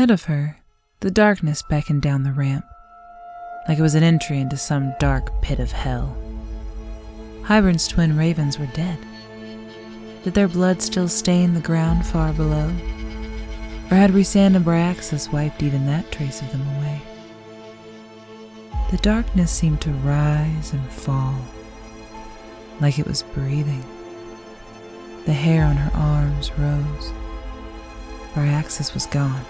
Ahead of her, the darkness beckoned down the ramp, like it was an entry into some dark pit of hell. Hybern's twin ravens were dead. Did their blood still stain the ground far below? Or had Rhysand and Bryaxis wiped even that trace of them away? The darkness seemed to rise and fall, like it was breathing. The hair on her arms rose. Bryaxis was gone,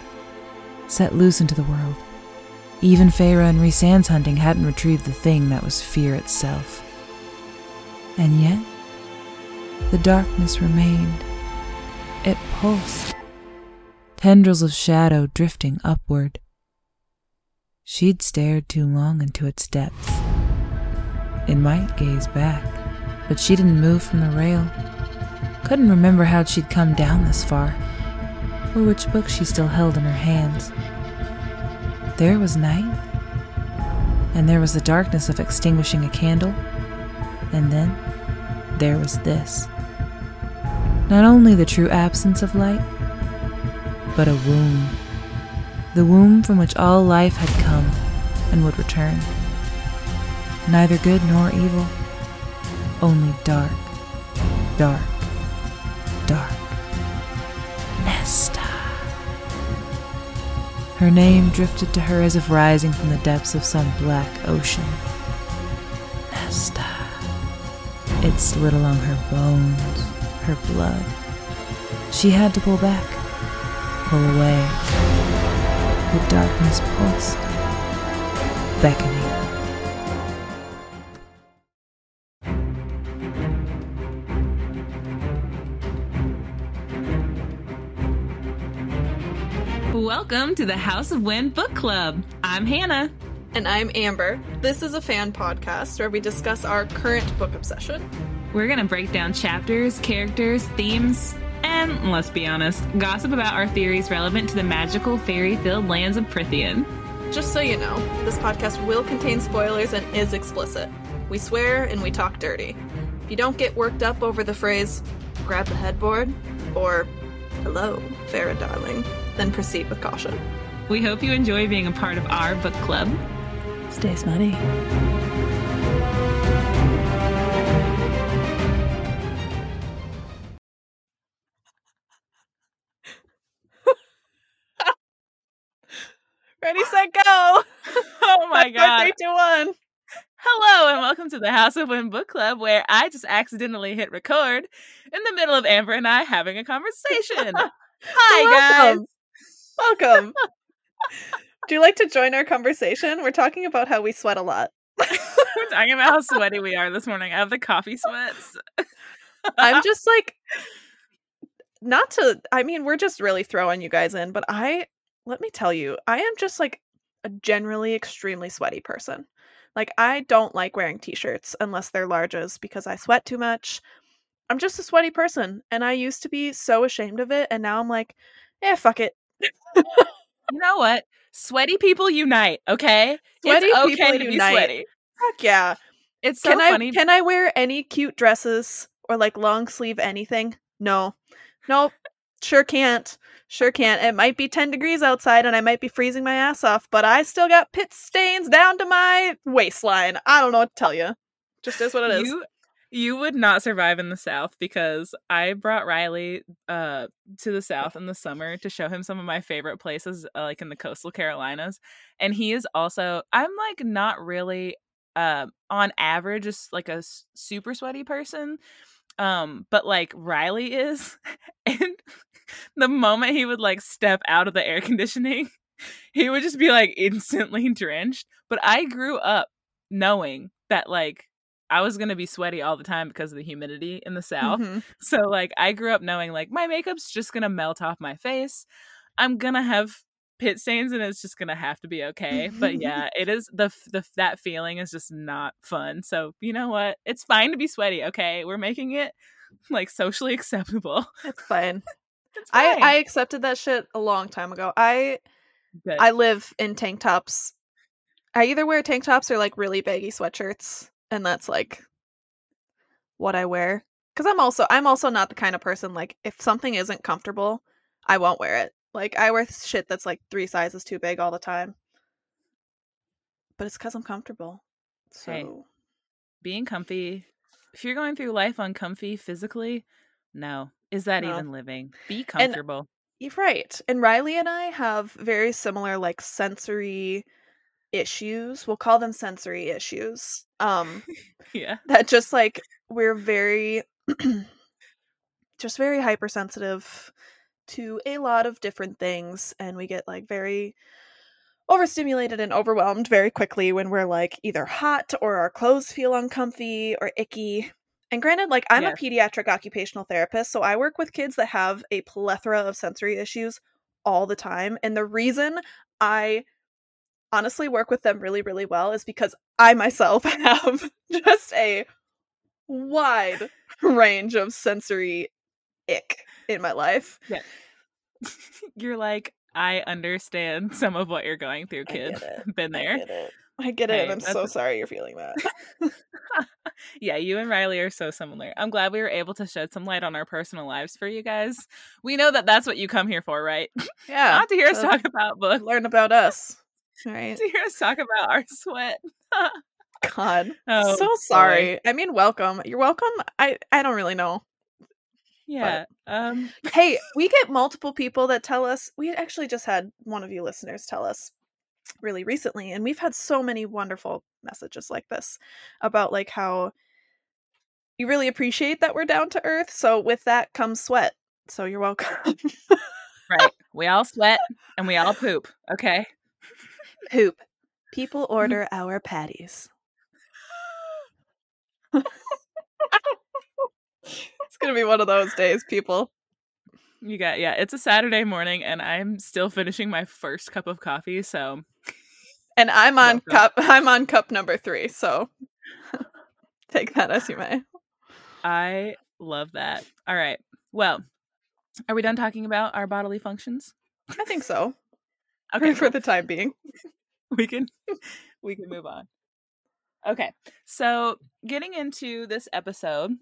set loose into the world. Even Feyre and Rhysand's hunting hadn't retrieved the thing that was fear itself. And yet, the darkness remained. It pulsed, tendrils of shadow drifting upward. She'd stared too long into its depths. It might gaze back, but she didn't move from the rail. Couldn't remember how she'd come down this far, or which book she still held in her hands. There was night, and there was the darkness of extinguishing a candle, and then there was this. Not only the true absence of light, but a womb. The womb from which all life had come and would return. Neither good nor evil, only dark, dark. Her name drifted to her as if rising from the depths of some black ocean. Nesta. It slid along her bones, her blood. She had to pull back, pull away. The darkness pulsed, beckoning. Welcome to the House of Wind Book Club. I'm Hannah. And I'm Amber. This is a fan podcast where we discuss our current book obsession. We're going to break down chapters, characters, themes, and let's be honest, gossip about our theories relevant to the magical fairy filled lands of Prythian. Just so you know, this podcast will contain spoilers and is explicit. We swear and we talk dirty. If you don't get worked up over the phrase, grab the headboard, or hello, Feyre darling, then proceed with caution. We hope you enjoy being a part of our book club. Stay smutty. Ready, set, go! Oh my god. Three, two, one. Hello and welcome to the House of Wind Book Club, where I just accidentally hit record in the middle of Amber and I having a conversation. Hi, guys. Welcome. Do you like to join our conversation? We're talking about how we sweat a lot. We're talking about how sweaty we are this morning. I have the coffee sweats. I'm just like, not to, I mean, we're just really throwing you guys in, but I, let me tell you, I am just like a generally extremely sweaty person. Like, I don't like wearing t shirts unless they're larges because I sweat too much. I'm just a sweaty person, and I used to be so ashamed of it, and now I'm like, yeah, fuck it. You know what? Sweaty people unite, okay? Sweaty it's people okay to be unite. sweaty. Fuck yeah. It's so can funny. I can I wear any cute dresses or like long sleeve anything? No. Nope. Sure can't. Sure can't. It might be 10 degrees outside and I might be freezing my ass off, but I still got pit stains down to my waistline. I don't know what to tell you. Just is what it is. You you would not survive in the South because I brought Riley uh to the South in the summer to show him some of my favorite places uh, like in the coastal Carolinas and he is also I'm like not really uh, on average just like a super sweaty person um but like Riley is and the moment he would like step out of the air conditioning he would just be like instantly drenched but I grew up knowing that like I was gonna be sweaty all the time because of the humidity in the south. Mhm. So like I grew up knowing like my makeup's just gonna melt off my face. I'm gonna have pit stains and it's just gonna have to be okay. But yeah, it is the the that feeling is just not fun. So you know what? It's fine to be sweaty. Okay, we're making it like socially acceptable. It's fine. It's I. I accepted that shit a long time ago. I Good. I live in tank tops. I either wear tank tops or like really baggy sweatshirts, and that's like what I wear. Because I'm also I'm also not the kind of person like if something isn't comfortable, I won't wear it. Like I wear shit that's like three sizes too big all the time. But it's because I'm comfortable. So Hey. Being comfy, if you're going through life uncomfy physically, no. Is that No. even living? Be comfortable. you're right. And Riley and I have very similar like sensory issues. We'll call them sensory issues. Um yeah. that just like we're very just very hypersensitive to a lot of different things and we get like very overstimulated and overwhelmed very quickly when we're like either hot or our clothes feel uncomfy or icky and granted like i'm Yeah. a pediatric occupational therapist so i work with kids that have a plethora of sensory issues all the time and the reason i honestly work with them really really well is because i myself have just a wide range of sensory ick in my life Yeah. You're like, I understand some of what you're going through, I kid. Been I there. get it. I get it. Hey, I'm so sorry you're feeling that. yeah, you and Riley are so similar. I'm glad we were able to shed some light on our personal lives for you guys. We know that that's what you come here for, right? Yeah. Not to hear us talk about books, learn about us. Right. to hear us talk about our sweat. God. Oh, so sorry. I mean, welcome. You're welcome. I I don't really know. Yeah. Um. Hey, we get multiple people that tell us. We actually just had one of you listeners tell us really recently, and we've had so many wonderful messages like this about like how you really appreciate that we're down to earth. So with that comes sweat. So you're welcome. Right. We all sweat and we all poop. Okay. Poop. People mm-hmm. order our patties. it's gonna be one of those days, people. You got yeah. It's a Saturday morning and I'm still finishing my first cup of coffee. So And I'm on Welcome. cup. I'm on cup number three. So take that as you may. I love that. All right. Well, are we done talking about our bodily functions? I think so. Okay. for the time being. we can we can move on. Okay. So, getting into this episode,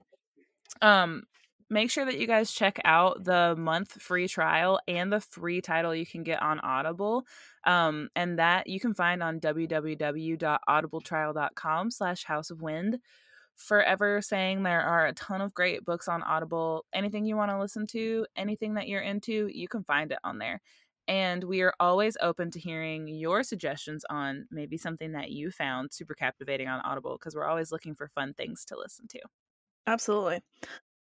um make sure that you guys check out the month free trial and the free title you can get on Audible. Um and that you can find on www.audibletrial.com slash house of wind. Forever saying there are a ton of great books on Audible. Anything you want to listen to, anything that you're into, you can find it on there. And we are always open to hearing your suggestions on maybe something that you found super captivating on Audible because we're always looking for fun things to listen to. Absolutely.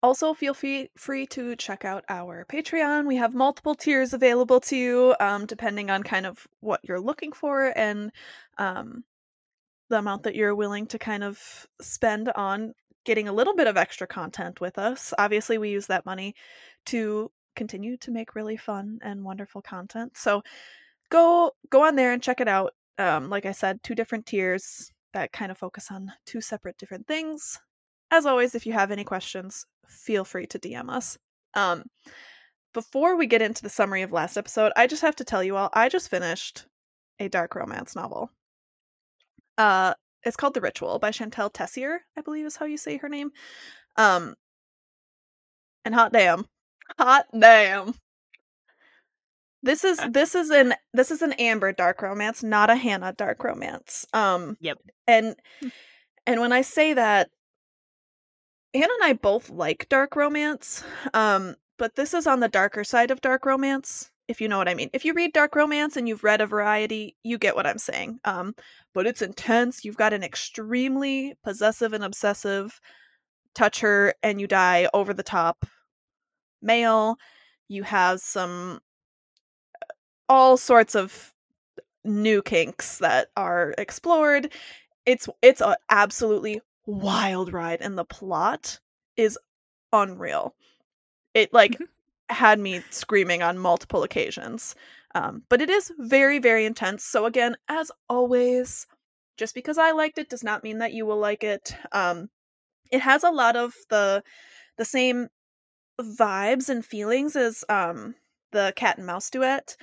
Also, feel free free to check out our Patreon. We have multiple tiers available to you, um, depending on kind of what you're looking for and um, the amount that you're willing to kind of spend on getting a little bit of extra content with us. Obviously, we use that money to continue to make really fun and wonderful content. So go go on there and check it out. Um, like I said, two different tiers that kind of focus on two separate different things. As always, if you have any questions, feel free to DM us. Um, before we get into the summary of last episode, I just have to tell you all, I just finished a dark romance novel. Uh, it's called The Ritual by Shantel Tessier, I believe is how you say her name. Um, and hot damn, hot damn. This is this is an this is an Amber dark romance, not a Hannah dark romance. Um, Yep. and and when I say that, Hannah and I both like dark romance, um, but this is on the darker side of dark romance, if you know what I mean. If you read dark romance and you've read a variety, you get what I'm saying. Um, but it's intense. You've got an extremely possessive and obsessive touch her and you die over the top male. You have some all sorts of new kinks that are explored. It's it's a absolutely wild ride and the plot is unreal. It like had me screaming on multiple occasions. Um, but it is very, very intense. So again, as always, just because I liked it does not mean that you will like it. Um, it has a lot of the the same vibes and feelings as um the cat and mouse duet.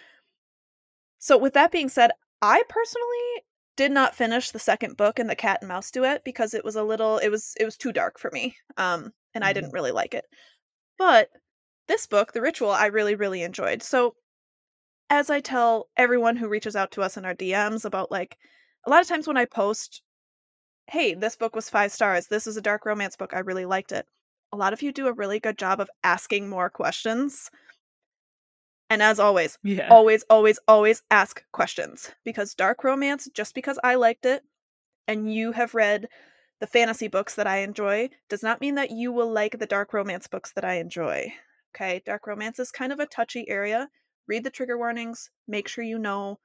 So with that being said, I personally did not finish the second book in the cat and mouse duet because it was a little it was it was too dark for me. Um and I didn't really like it. But this book, The Ritual, I really really enjoyed. So as I tell everyone who reaches out to us in our DMs about like a lot of times when I post, hey, this book was five stars, this is a dark romance book, I really liked it. A lot of you do a really good job of asking more questions. And as always, Yeah. always, always, always ask questions because dark romance, just because I liked it and you have read the fantasy books that I enjoy, does not mean that you will like the dark romance books that I enjoy. Okay, dark romance is kind of a touchy area. Read the trigger warnings, make sure you know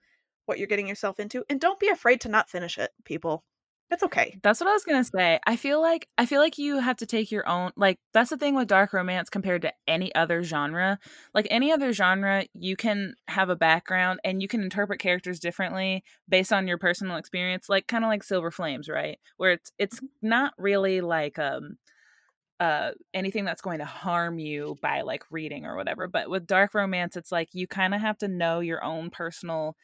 what you're getting yourself into, and don't be afraid to not finish it, people. It's okay. That's what I was gonna say. I feel like I feel like you have to take your own like that's the thing with dark romance compared to any other genre. Like any other genre, you can have a background and you can interpret characters differently based on your personal experience, like kind of like Silver Flames, right? Where it's it's not really like um uh anything that's going to harm you by like reading or whatever. But with dark romance, it's like you kind of have to know your own personal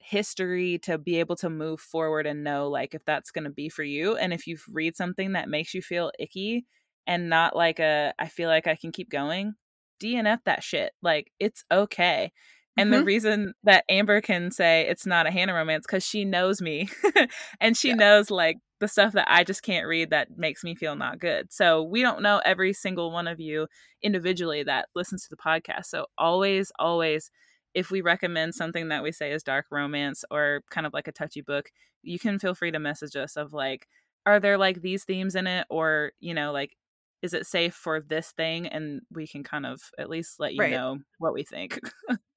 history to be able to move forward and know like if that's going to be for you and if you read something that makes you feel icky and not like a I feel like I can keep going DNF that shit like it's okay and the Mhm. reason that Amber can say it's not a Hannah romance cuz she knows me and she Yeah. knows like the stuff that I just can't read that makes me feel not good. So we don't know every single one of you individually that listens to the podcast. So always always if we recommend something that we say is dark romance or kind of like a touchy book, you can feel free to message us of like, are there like these themes in it? Or, you know, like, is it safe for this thing? And we can kind of at least let you Right. know what we think.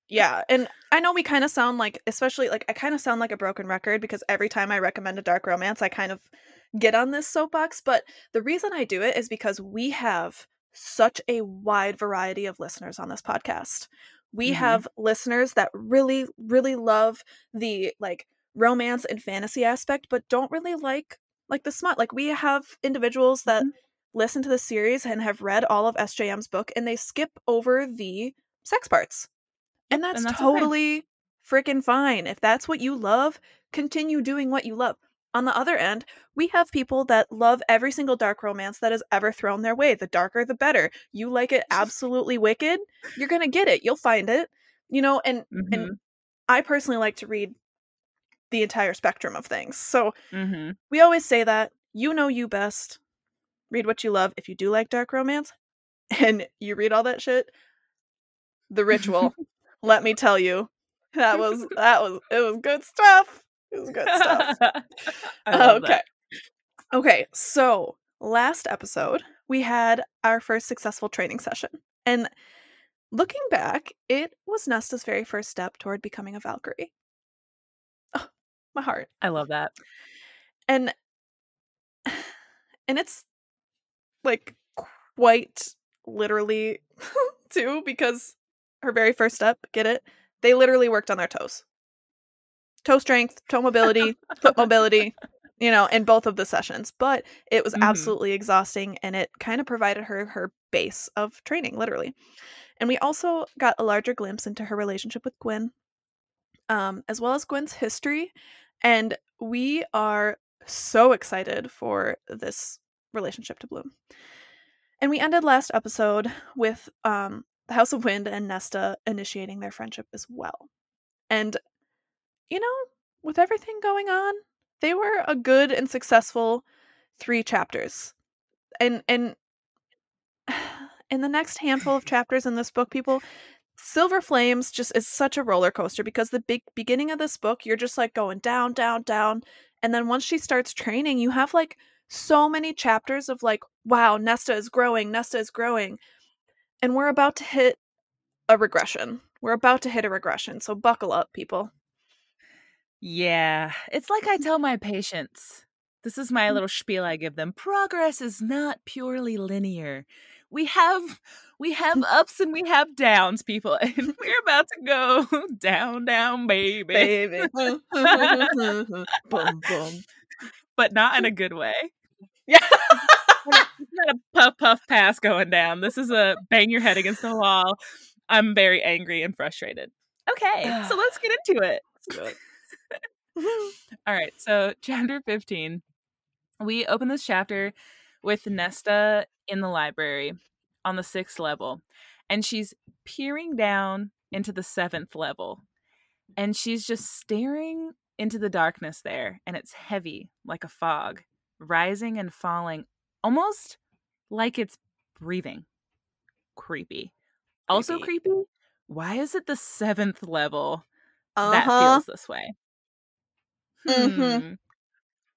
Yeah, and I know we kind of sound like, especially like I kind of sound like a broken record because every time I recommend a dark romance, I kind of get on this soapbox. But the reason I do it is because we have such a wide variety of listeners on this podcast. We Mhm. have listeners that really, really love the like romance and fantasy aspect, but don't really like like the smut. Like we have individuals that Mhm. listen to the series and have read all of SJM's book and they skip over the sex parts. And that's, and that's okay. totally freaking fine. If that's what you love, continue doing what you love. On the other end, we have people that love every single dark romance that is ever thrown their way. The darker, the better. You like it absolutely wicked, you're going to get it. You'll find it. You know, and Mhm. and I personally like to read the entire spectrum of things. So Mhm. we always say that you know you best. Read what you love. If you do like dark romance and you read all that shit, the ritual, let me tell you, that was that was it was good stuff. It was good stuff. Okay. that. Okay, so last episode we had our first successful training session. And looking back, it was Nesta's very first step toward becoming a Valkyrie. Oh, my heart. I love that. and and it's like quite literally too because her very first step get it they literally worked on their toes toe strength toe mobility foot mobility you know in both of the sessions but it was Mhm. absolutely exhausting and it kind of provided her her base of training literally and we also got a larger glimpse into her relationship with Gwen um as well as Gwen's history and we are so excited for this relationship to bloom. And we ended last episode with um, the House of Wind and Nesta initiating their friendship as well. And, you know, with everything going on, they were a good and successful three chapters. And, and, in the next handful of chapters in this book, people, Silver Flames just is such a roller coaster because the big beginning of this book, you're just like going down, down, down. And then once she starts training, you have like so many chapters of like, wow, Nesta is growing, Nesta is growing. And we're about to hit a regression. We're about to hit a regression. So buckle up, people. Yeah, it's like I tell my patients. This is my mm. little spiel I give them. Progress is not purely linear. We have we have ups and we have downs, people, and we're about to go down, down, baby, Baby. boom, boom. but not in a good way. Yeah. It's not a puff puff pass going down. This is a bang your head against the wall. I'm very angry and frustrated. Okay, so let's get into it. All right, so chapter 15. We open this chapter with Nesta in the library on the sixth level, and she's peering down into the seventh level. And she's just staring into the darkness there, and it's heavy like a fog, rising and falling, almost like it's breathing. Creepy. Also Creepy. creepy. Why is it the seventh level Uh that feels this way? Mhm. Hmm.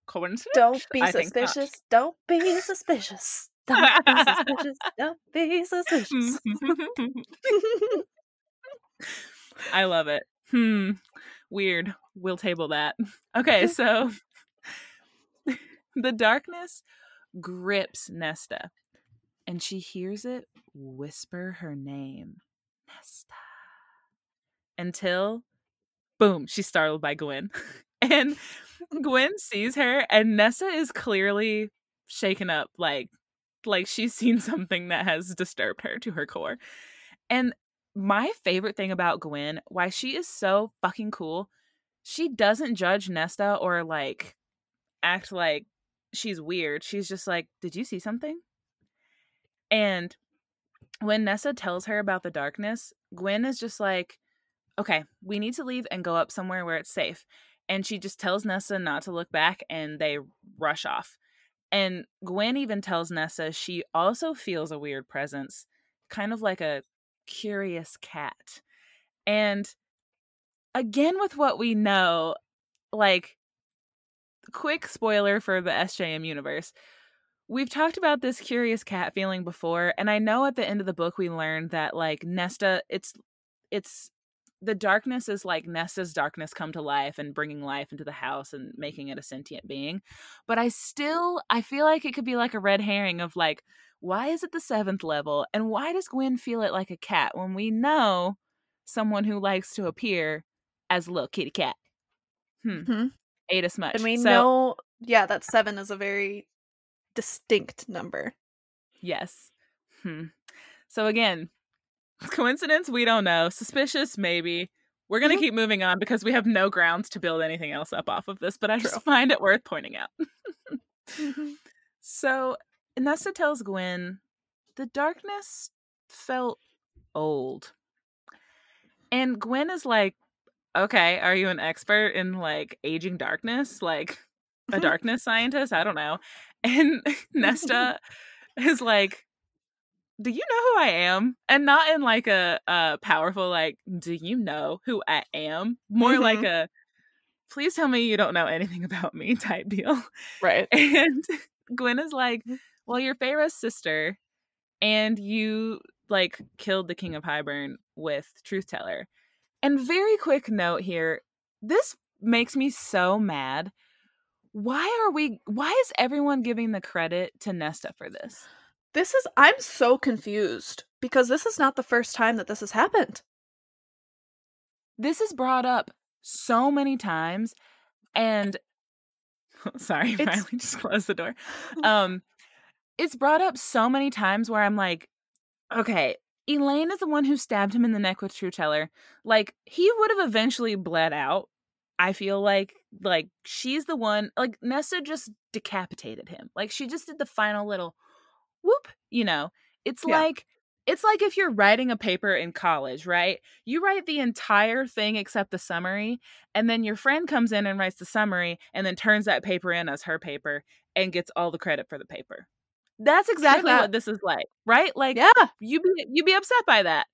Coincidence? Don't be I suspicious. Don't be suspicious. Don't be suspicious. Don't be suspicious. I love it. Hmm. Weird. We'll table that. Okay, so the darkness grips Nesta and she hears it whisper her name. Nesta. Until boom, she's startled by Gwen. And Gwen sees her and Nessa is clearly shaken up like like she's seen something that has disturbed her to her core. And my favorite thing about Gwen, why she is so fucking cool, she doesn't judge Nesta or like act like she's weird. She's just like, "Did you see something?" And when Nessa tells her about the darkness, Gwen is just like, "Okay, we need to leave and go up somewhere where it's safe." And she just tells Nessa not to look back and they rush off. And Gwen even tells Nessa she also feels a weird presence, kind of like a curious cat. And again, with what we know, like, quick spoiler for the SJM universe. We've talked about this curious cat feeling before, and I know at the end of the book we learned that like Nesta, it's it's the darkness is like Nesta's darkness come to life and bringing life into the house and making it a sentient being. But I still I feel like it could be like a red herring of like why is it the seventh level and why does Gwen feel it like a cat when we know someone who likes to appear as a little kitty cat? Hmm. Mhm. Ate us much. And we So, know, yeah, that seven is a very distinct number. Yes. Hmm. So again, coincidence? We don't know. Suspicious? Maybe. We're going to Mhm. keep moving on because we have no grounds to build anything else up off of this, but I True. just find it worth pointing out. So Nesta tells Gwen the darkness felt old. And Gwen is like, okay, are you an expert in like aging darkness? Like a darkness scientist? I don't know. And Nesta is like, do you know who I am? And not in like a, a powerful, like, do you know who I am? More like Mhm. a, please tell me you don't know anything about me type deal. Right. And Gwen is like, well, you're Feyre's sister, and you like killed the King of Hybern with Truth Teller. And very quick note here this makes me so mad. Why are we, why is everyone giving the credit to Nesta for this? This is, I'm so confused because this is not the first time that this has happened. This is brought up so many times, and sorry, It's- Riley just closed the door. Um, it's brought up so many times where I'm like, okay, Elain is the one who stabbed him in the neck with Truth Teller. Like he would have eventually bled out. I feel like like she's the one. Like Nessa just decapitated him. Like she just did the final little whoop. You know, it's Yeah. like it's like if you're writing a paper in college, right? You write the entire thing except the summary, and then your friend comes in and writes the summary, and then turns that paper in as her paper and gets all the credit for the paper. That's exactly that. what this is like, right? Like Yeah. you be you be upset by that.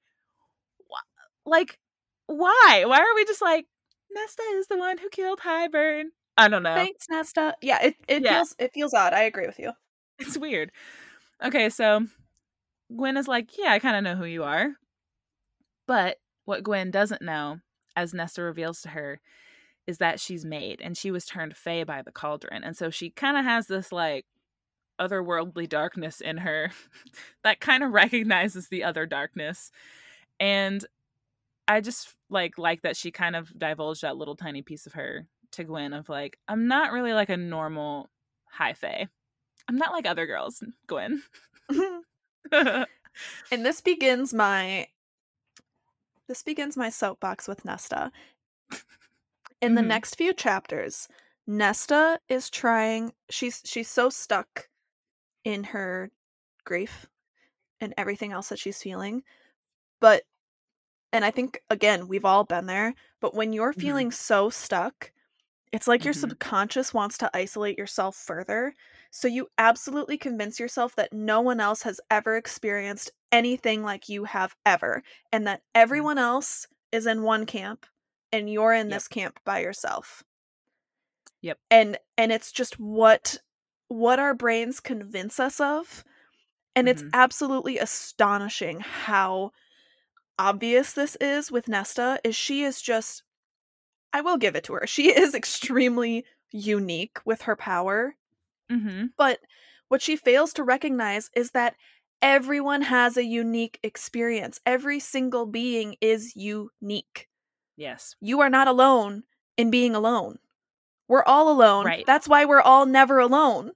Like, why? Why are we just like Nesta is the one who killed Hybern? I don't know. Thanks, Nesta. Yeah, it, it Yeah. feels it feels odd. I agree with you. It's weird. Okay, so Gwen is like, yeah, I kind of know who you are. But what Gwen doesn't know, as Nesta reveals to her, is that she's made and she was turned fey by the cauldron. And so she kind of has this like otherworldly darkness in her that kind of recognizes the other darkness. And I just like like that she kind of divulged that little tiny piece of her to Gwen of like, I'm not really like a normal high fae. I'm not like other girls, Gwen. and this begins my this begins my soapbox with Nesta. In the Mhm. next few chapters, Nesta is trying she's she's so stuck in her grief and everything else that she's feeling. But and I think again, we've all been there, but when you're Mhm. feeling so stuck, it's like your Mhm. subconscious wants to isolate yourself further. So you absolutely convince yourself that no one else has ever experienced anything like you have ever, and that everyone else is in one camp and you're in Yep. this camp by yourself. Yep. And and it's just what what our brains convince us of. And it's Mhm. absolutely astonishing how obvious this is with Nesta is she is just I will give it to her. She is extremely unique with her power, Mhm. but what she fails to recognize is that everyone has a unique experience. Every single being is unique. Yes. You are not alone in being alone. We're all alone. Right. That's why we're all never alone.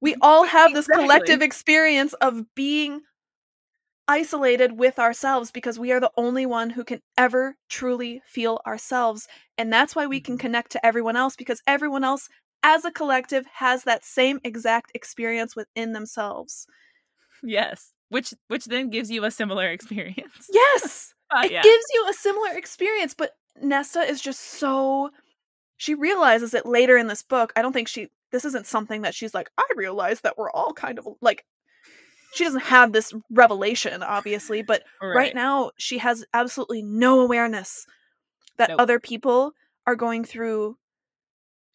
We all have this Exactly. collective experience of being isolated with ourselves because we are the only one who can ever truly feel ourselves. And that's why we can Mhm. connect to everyone else because everyone else as a collective has that same exact experience within themselves. Yes. Which which then gives you a similar experience. Yes. Uh, it yeah. gives you a similar experience but nesta is just so she realizes it later in this book i don't think she this isn't something that she's like i realize that we're all kind of like she doesn't have this revelation obviously but right, now she has absolutely no awareness that Nope. other people are going through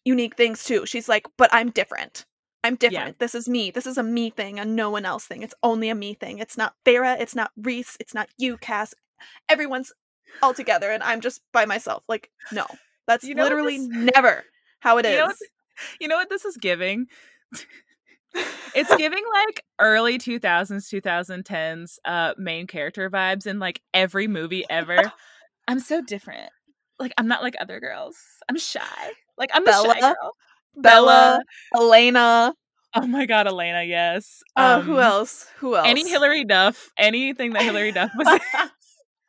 unique things too. She's like but i'm different. I'm different. This is me. This is a me thing a no one else thing. It's only a me thing. It's not Feyre, it's not Rhys. It's not you cass. Everyone's all together and i'm just by myself. Like no. That's You know literally this- never how it is You know what You know what this is giving? It's giving like early 2000s, 2010s uh main character vibes in like every movie ever. I'm so different. Like I'm not like other girls. I'm shy. Like I'm the shy Bella? girl. bella elena Oh my god, Elena, yes. uh, who Um, else who else Any Hilary Duff, anything that Hilary Duff was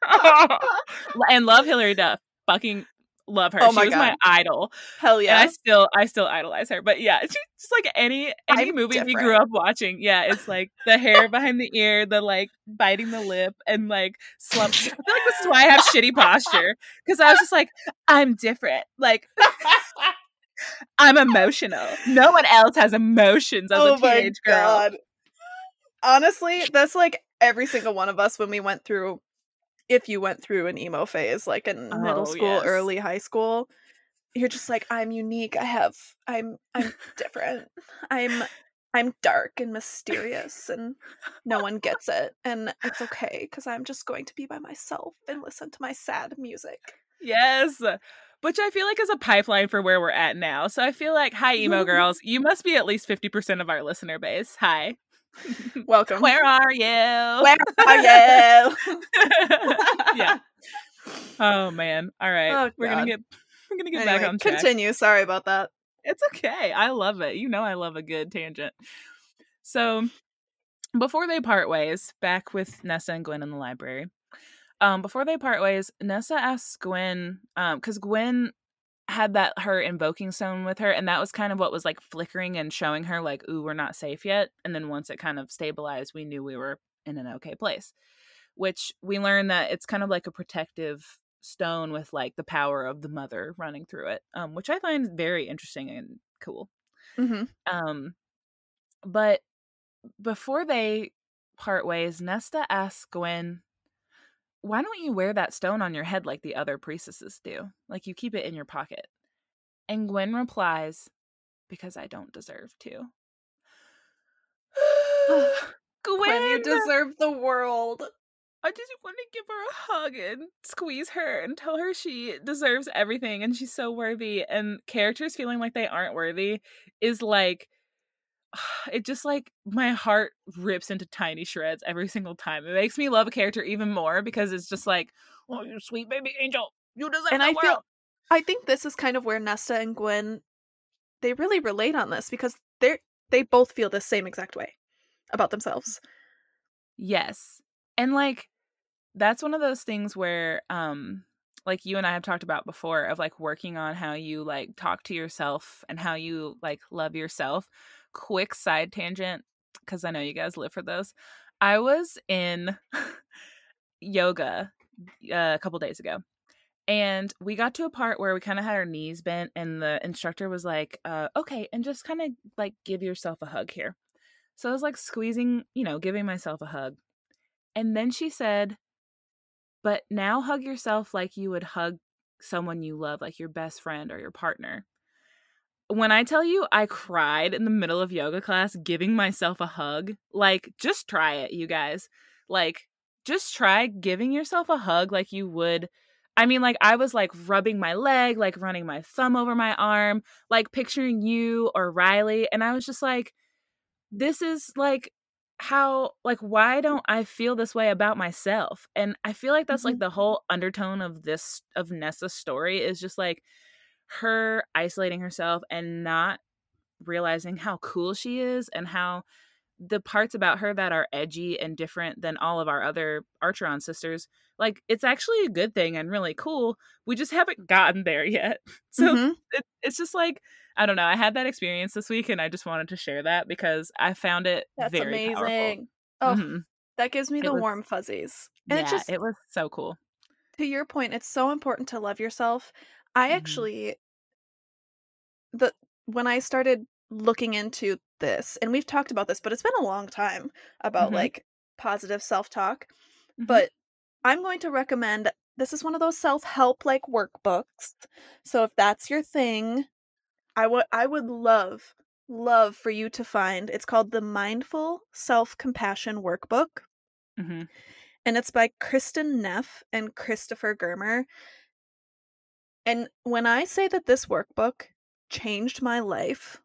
and love Hilary Duff. Fucking love her. Oh she was my idol. hell yeah. And I still I still idolize her. But yeah, she's just like any any I'm movie we grew up watching. Yeah, it's like the hair behind the ear, the like biting the lip and like slump. I feel like this is why I have shitty posture. Because I was just like, I'm different. Like I'm emotional. No one else has emotions as oh a teenage my girl. god honestly that's like every single one of us when we went through if you went through an emo phase like in middle Oh, school yes. early high school you're just like i'm unique i have i'm i'm different i'm i'm dark and mysterious and no one gets it and it's okay because i'm just going to be by myself and listen to my sad music Yes. Which I feel like is a pipeline for where we're at now. So I feel like, hi, emo mm-hmm. girls. You must be at least 50% of our listener base. Hi. welcome Where are you? where are you yeah. Oh man. All right. Oh, we're gonna get we're gonna get back on track. continue sorry about that It's okay. I love it. You know I love a good tangent. So before they part ways, back with Nessa and Gwen in the library. Um, before they part ways, Nessa asks Gwen, um, because Gwen had that her invoking stone with her, and that was kind of what was like flickering and showing her like, ooh, we're not safe yet. And then once it kind of stabilized, we knew we were in an okay place. Which we learned that it's kind of like a protective stone with like the power of the mother running through it. Um, which I find very interesting and cool. hmm Um, but before they part ways, Nesta asks Gwen, "Why don't you wear that stone on your head like the other priestesses do? Like you keep it in your pocket." And Gwen replies, "Because I don't deserve to." Gwen, when you deserve the world I just want to give her a hug and squeeze her and tell her she deserves everything and she's so worthy. And characters feeling like they aren't worthy is like, it just like my heart rips into tiny shreds every single time. It makes me love a character even more because it's just like, oh, you sweet baby angel, you deserve And the I world. feel- I think this is kind of where Nesta and Gwen they really relate on this because they're they both feel the same exact way about themselves. Yes. And like that's one of those things where um like you and I have talked about before of like working on how you like talk to yourself and how you like love yourself. Quick side tangent cuz I know you guys live for those. I was in yoga uh, a couple days ago. And we got to a part where we kind of had our knees bent, and the instructor was like, uh, okay, and just kind of like give yourself a hug here. So I was like squeezing, you know, giving myself a hug. And then she said, but now hug yourself like you would hug someone you love, like your best friend or your partner. When I tell you I cried in the middle of yoga class giving myself a hug, like just try it, you guys. Like just try giving yourself a hug like you would I mean, like, I was like rubbing my leg, like running my thumb over my arm, like picturing you or Riley. And I was just like, this is like how, like, why don't I feel this way about myself? And I feel like that's Mhm. like the whole undertone of this, of Nessa's story is just like her isolating herself and not realizing how cool she is and how the parts about her that are edgy and different than all of our other Archeron sisters, like it's actually a good thing and really cool. We just haven't gotten there yet. So Mhm. it, it's just like I don't know. I had that experience this week, and I just wanted to share that because I found it That's very amazing. powerful. Oh, Mhm. that gives me It the was- warm fuzzies. And Yeah, it's just it was so cool. to your point, it's so important to love yourself. I Mhm. actually the when I started looking into this, and we've talked about this, but it's been a long time about Mhm. like positive self-talk. Mhm. But I'm going to recommend this is one of those self-help like workbooks. So if that's your thing, I would I would love love for you to find. It's called the Mindful Self-Compassion Workbook Mhm. and it's by Kristin Neff and Christopher Germer. And when I say that this workbook changed my life,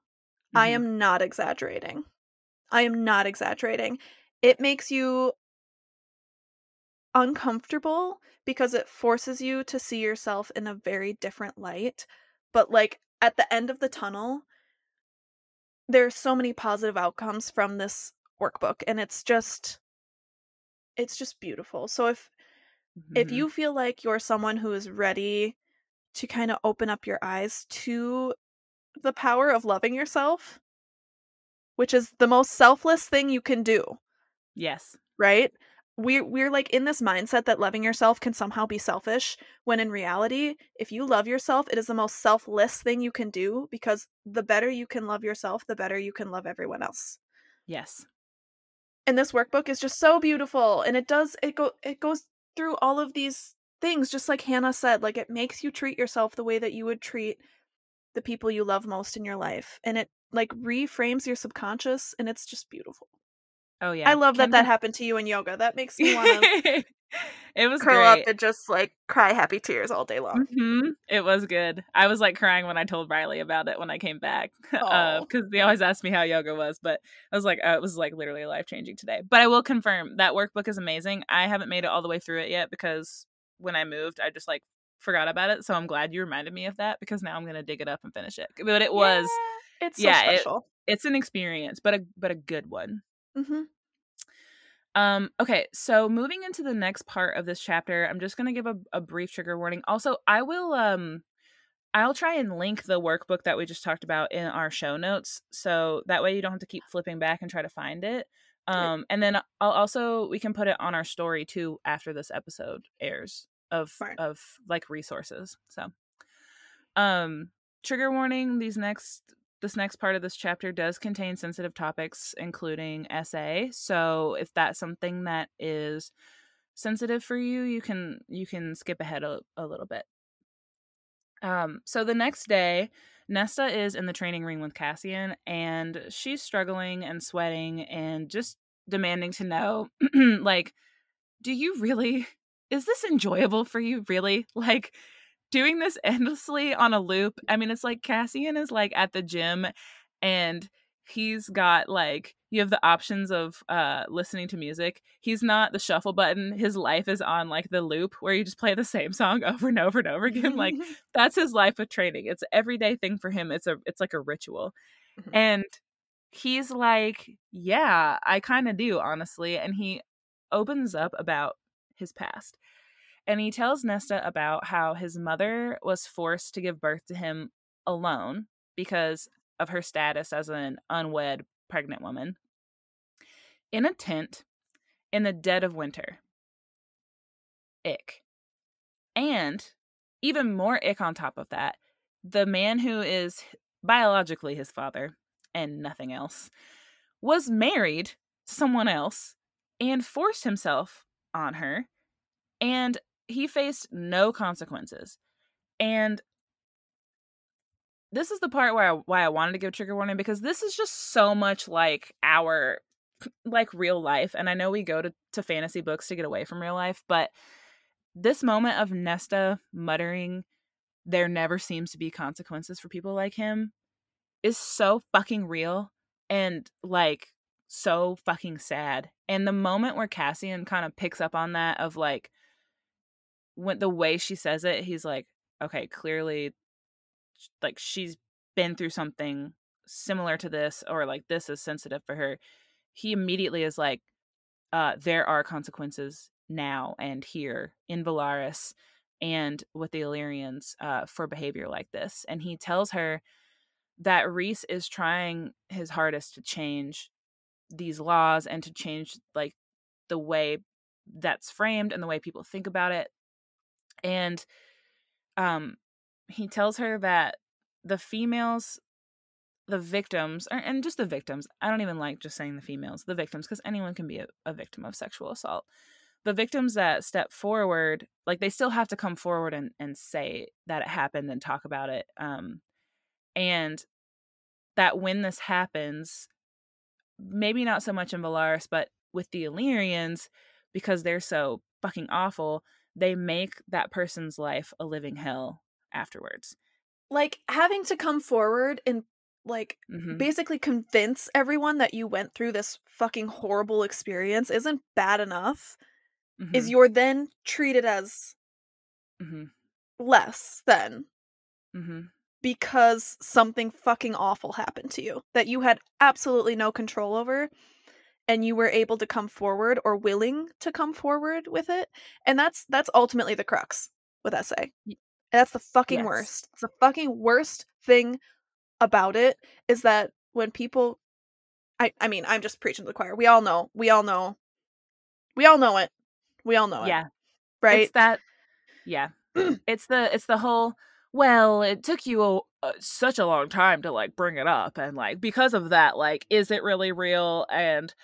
I Mhm. am not exaggerating. I am not exaggerating. It makes you uncomfortable because it forces you to see yourself in a very different light. But like at the end of the tunnel, there's so many positive outcomes from this workbook and it's just it's just beautiful. So if if Mhm. you feel like you're someone who is ready to kind of open up your eyes to the power of loving yourself, which is the most selfless thing you can do, yes, right? We're we're like in this mindset that loving yourself can somehow be selfish, when in reality, if you love yourself, it is the most selfless thing you can do because the better you can love yourself, the better you can love everyone else. yes, and this workbook is just so beautiful and it does it go it goes through all of these things just like hannah said like it makes you treat yourself the way that you would treat the people you love most in your life and it like reframes your subconscious and it's just beautiful oh yeah. i love that that happened to you in yoga that makes me want to it was curl great. up and just like cry happy tears all day long hmm It was good. I was like crying when I told Riley about it when I came back because they always ask me how yoga was, but I was like, uh, it was like literally life changing today. But I will confirm that workbook is amazing. I haven't made it all the way through it yet because when I moved, I just like forgot about it. So I'm glad you reminded me of that because now I'm gonna dig it up and finish it. But it was, Yeah, it's so yeah, it- it's an experience, but a but a good one. Mm-hmm. Um, okay, so moving into the next part of this chapter, I'm just gonna give a, a brief trigger warning. Also, I will um I'll try and link the workbook that we just talked about in our show notes. So that way you don't have to keep flipping back and try to find it. Um, and then I'll also we can put it on our story too after this episode airs of of like resources. So um trigger warning, these next this next part of this chapter does contain sensitive topics, including essay. So if that's something that is sensitive for you, you can you can skip ahead a, a little bit. Um, so the next day, Nesta is in the training ring with Cassian, and she's struggling and sweating and just demanding to know, like, do you really? Is this enjoyable for you? Really? Like, doing this endlessly on a loop. I mean, it's like Cassian is like at the gym and he's got like you have the options of uh listening to music. He's not the shuffle button. His life is on like the loop where you just play the same song over and over and over again. like that's his life of training. It's an everyday thing for him. It's a it's like a ritual. Mhm. And he's like, "Yeah, I kind of do, honestly." And he opens up about his past. And he tells Nesta about how his mother was forced to give birth to him alone because of her status as an unwed pregnant woman in a tent in the dead of winter. ick. And even more ick on top of that, the man who is biologically his father and nothing else was married to someone else and forced himself on her and he faced no consequences. And this is the part where I, why I wanted to give trigger warning because this is just so much like our like real life and I know we go to to fantasy books to get away from real life, but this moment of Nesta muttering there never seems to be consequences for people like him is so fucking real and like so fucking sad. And the moment where Cassian kind of picks up on that of like when the way she says it, he's like, okay, clearly like she's been through something similar to this or like this is sensitive for her. He immediately is like, uh, there are consequences now and here in Velaris and with the Illyrians uh, for behavior like this. And he tells her that Rhys is trying his hardest to change these laws and to change like the way that's framed and the way people think about it. And um he tells her that the females the victims and just the victims i don't even like just saying the females the victims because anyone can be a, a, victim of sexual assault. The victims that step forward like they still have to come forward and, and say that it happened and talk about it um and that when this happens maybe not so much in Velaris, but with the Illyrians, because they're so fucking awful, they make that person's life a living hell afterwards. Like having to come forward and like mm-hmm. basically convince everyone that you went through this fucking horrible experience isn't bad enough. Mm-hmm. Is you're then treated as mm-hmm. less than. Mm-hmm because something fucking awful happened to you that you had absolutely no control over and you were able to come forward or willing to come forward with it and that's that's ultimately the crux with SA. That's the fucking yes. worst. It's the fucking worst thing about it is that when people I I mean, I'm just preaching to the choir. We all know. We all know. We all know it. We all know it. Yeah. Right? It's that yeah. it's the it's the whole well, it took you a, uh, such a long time to like bring it up and like because of that like is it really real and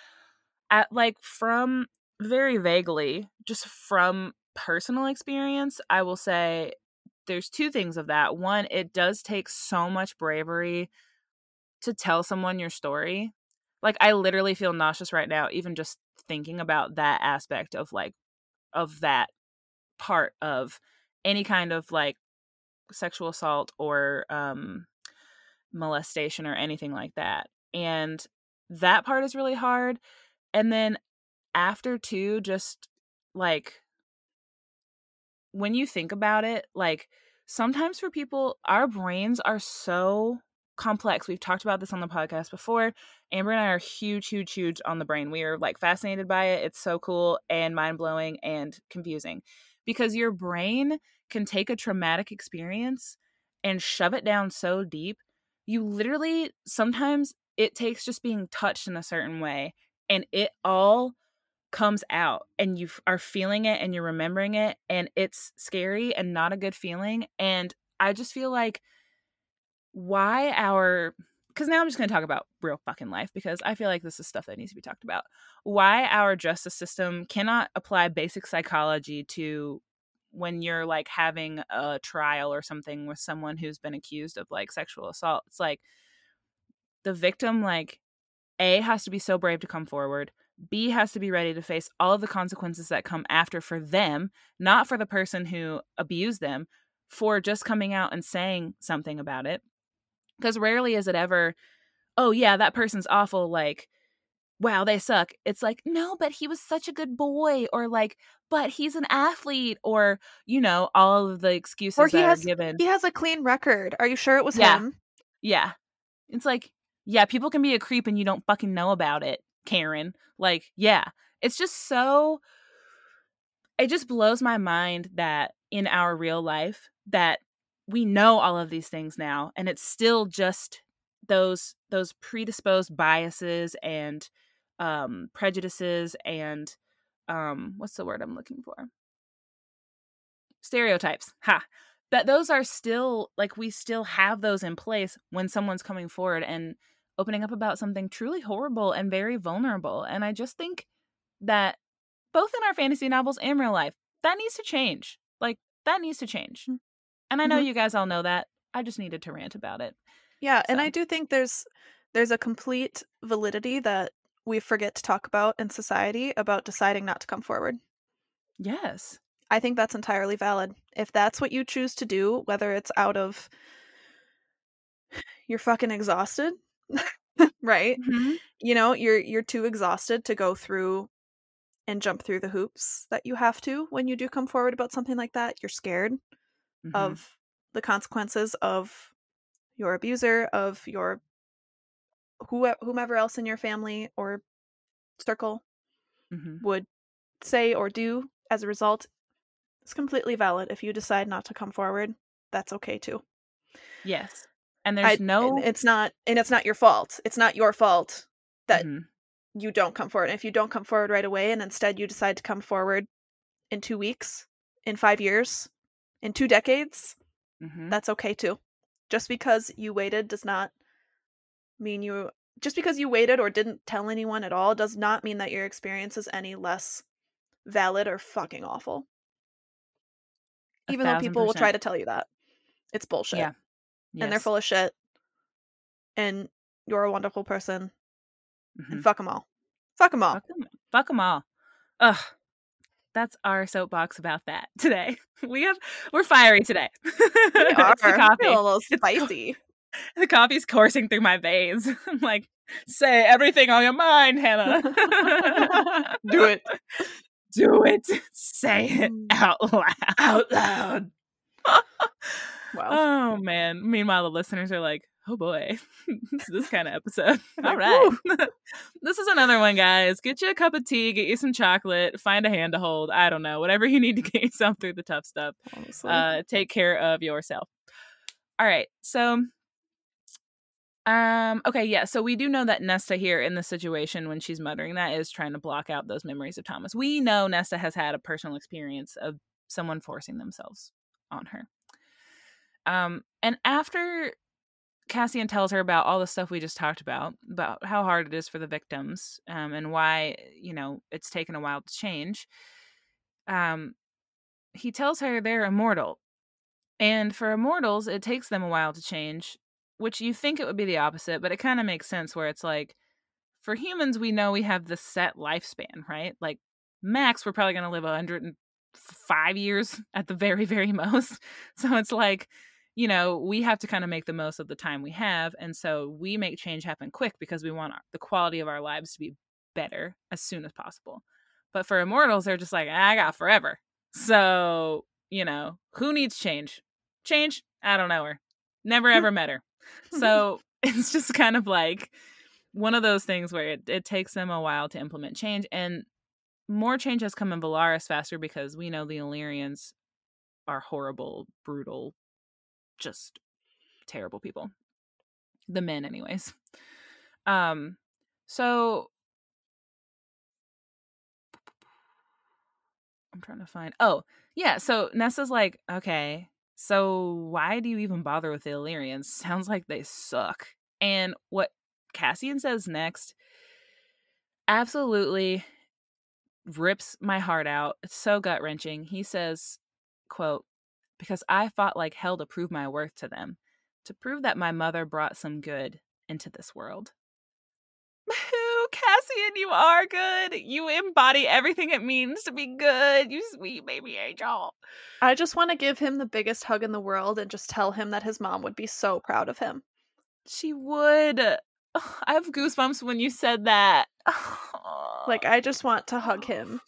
at like from very vaguely just from personal experience, I will say there's two things of that. One, it does take so much bravery to tell someone your story. Like I literally feel nauseous right now even just thinking about that aspect of like of that part of any kind of like sexual assault or um, molestation or anything like that. And that part is really hard. And then after too, just like when you think about it, like sometimes for people, our brains are so complex. We've talked about this on the podcast before. Amber and I are huge, huge, huge on the brain. We are like fascinated by it. It's so cool and mind blowing and confusing because your brain can take a traumatic experience and shove it down so deep. You literally sometimes it takes just being touched in a certain way and it all comes out and you are feeling it and you're remembering it and it's scary and not a good feeling and I just feel like why our because now I'm just going to talk about real fucking life because I feel like this is stuff that needs to be talked about. Why our justice system cannot apply basic psychology to when you're like having a trial or something with someone who's been accused of like sexual assault. It's like the victim, like, A, has to be so brave to come forward. B has to be ready to face all of the consequences that come after for them, not for the person who abused them, for just coming out and saying something about it. Because rarely is it ever, oh, yeah, that person's awful. Like, wow, they suck. It's like, no, but he was such a good boy, or like, but he's an athlete, or you know, all of the excuses or he that has, are given. He has a clean record. Are you sure it was yeah. him? Yeah. It's like, yeah, people can be a creep and you don't fucking know about it, Karen. Like, yeah. It's just so it just blows my mind that in our real life that we know all of these things now and it's still just those those predisposed biases and um, prejudices and um, what's the word I'm looking for? stereotypes. Ha. That those are still like we still have those in place when someone's coming forward and opening up about something truly horrible and very vulnerable. And I just think that both in our fantasy novels and real life, that needs to change. Like that needs to change. Mm. And I know Mhm. you guys all know that. I just needed to rant about it. Yeah, and I do think there's there's a complete validity that we forget to talk about in society about deciding not to come forward. Yes. I think that's entirely valid. If that's what you choose to do, whether it's out of you're fucking exhausted, right? Mhm. You know, you're you're too exhausted to go through and jump through the hoops that you have to when you do come forward about something like that. You're scared Mhm. of the consequences of your abuser, of your who whomever else in your family or circle Mhm. would say or do as a result. It's completely valid. If you decide not to come forward, that's okay too. Yes. And I- there's no it's not and it's not your fault. It's not your fault that Mhm. you don't come forward. And if you don't come forward right away and instead you decide to come forward in 2 weeks, in 5 years, in 2 decades, Mhm. that's okay too. Just because you waited does not mean you just because you waited or didn't tell anyone at all does not mean that your experience is any less valid or fucking awful. Even though people will try to tell you that. It's bullshit. Yeah. And they're full of shit. And you're a wonderful person. Mhm. And fuck them all. Fuck them all. Fuck them, all. Ugh. That's our soapbox about that today. We have we're fiery today. We are. the coffee. a little spicy. The coffee's coursing through my veins. I'm like, say everything on your mind, Hannah. Do it. Do it. Say it Mm. out loud. Out loud. Wow. Oh man. Meanwhile, the listeners are like, oh boy, this kind of episode. All right. This is another one, guys. Get you a cup of tea, get you some chocolate, find a hand to hold. I don't know. Whatever you need to get yourself through the tough stuff. Uh, take care of yourself. All right. So um okay yeah so we do know that nesta here in the situation when she's muttering that is trying to block out those memories of thomas we know nesta has had a personal experience of someone forcing themselves on her um and after cassian tells her about all the stuff we just talked about about how hard it is for the victims um and why you know it's taken a while to change um he tells her they're immortal and for immortals it takes them a while to change which you think it would be the opposite, but it kind of makes sense where it's like for humans, we know we have the set lifespan, right? Like max, we're probably going to live 105 years at the very, very most. So it's like, you know, we have to kind of make the most of the time we have. And so we make change happen quick because we want our, the quality of our lives to be better as soon as possible. But for immortals, they're just like, I got forever. So, you know, who needs change? Change? I don't know her. Never ever met her. So it's just kind of like one of those things where it, it takes them a while to implement change. And more change has come in Velaris faster because we know the Illyrians are horrible, brutal, just terrible people. The men, anyways. Um, so I'm trying to find. Oh, yeah. So Nessa's like, okay, so why do you even bother with the Illyrians? Sounds like they suck. And what Cassian says next absolutely rips my heart out. It's so gut wrenching. He says, quote, because I fought like hell to prove my worth to them, to prove that my mother brought some good into this world. Cassian, you are good. You embody everything it means to be good. You sweet baby angel. I just want to give him the biggest hug in the world and just tell him that his mom would be so proud of him. She would. Ugh, I have goosebumps when you said that. Like I just want to hug him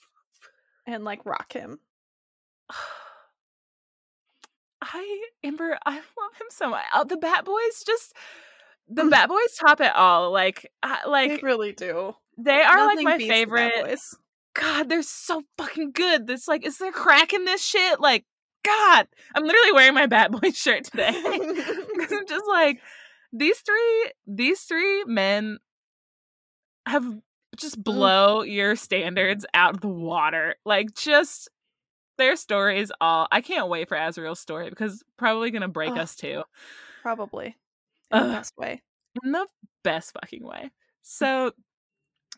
and like rock him. I Amber, I love him so much. Uh, the Bat Boys just the Mm. Bat Boys top it all. Like, I, They like really do. they are like my favorite. God, they're so fucking good. This like, is there crack in this shit? Like, God, I'm literally wearing my Bat Boys shirt today because I'm just like these three. These three men have just blow your standards out of the water. Like, just their stories all I can't wait for Azriel's story because probably gonna break Ugh. us too. Probably. In the best way. In the best fucking way. So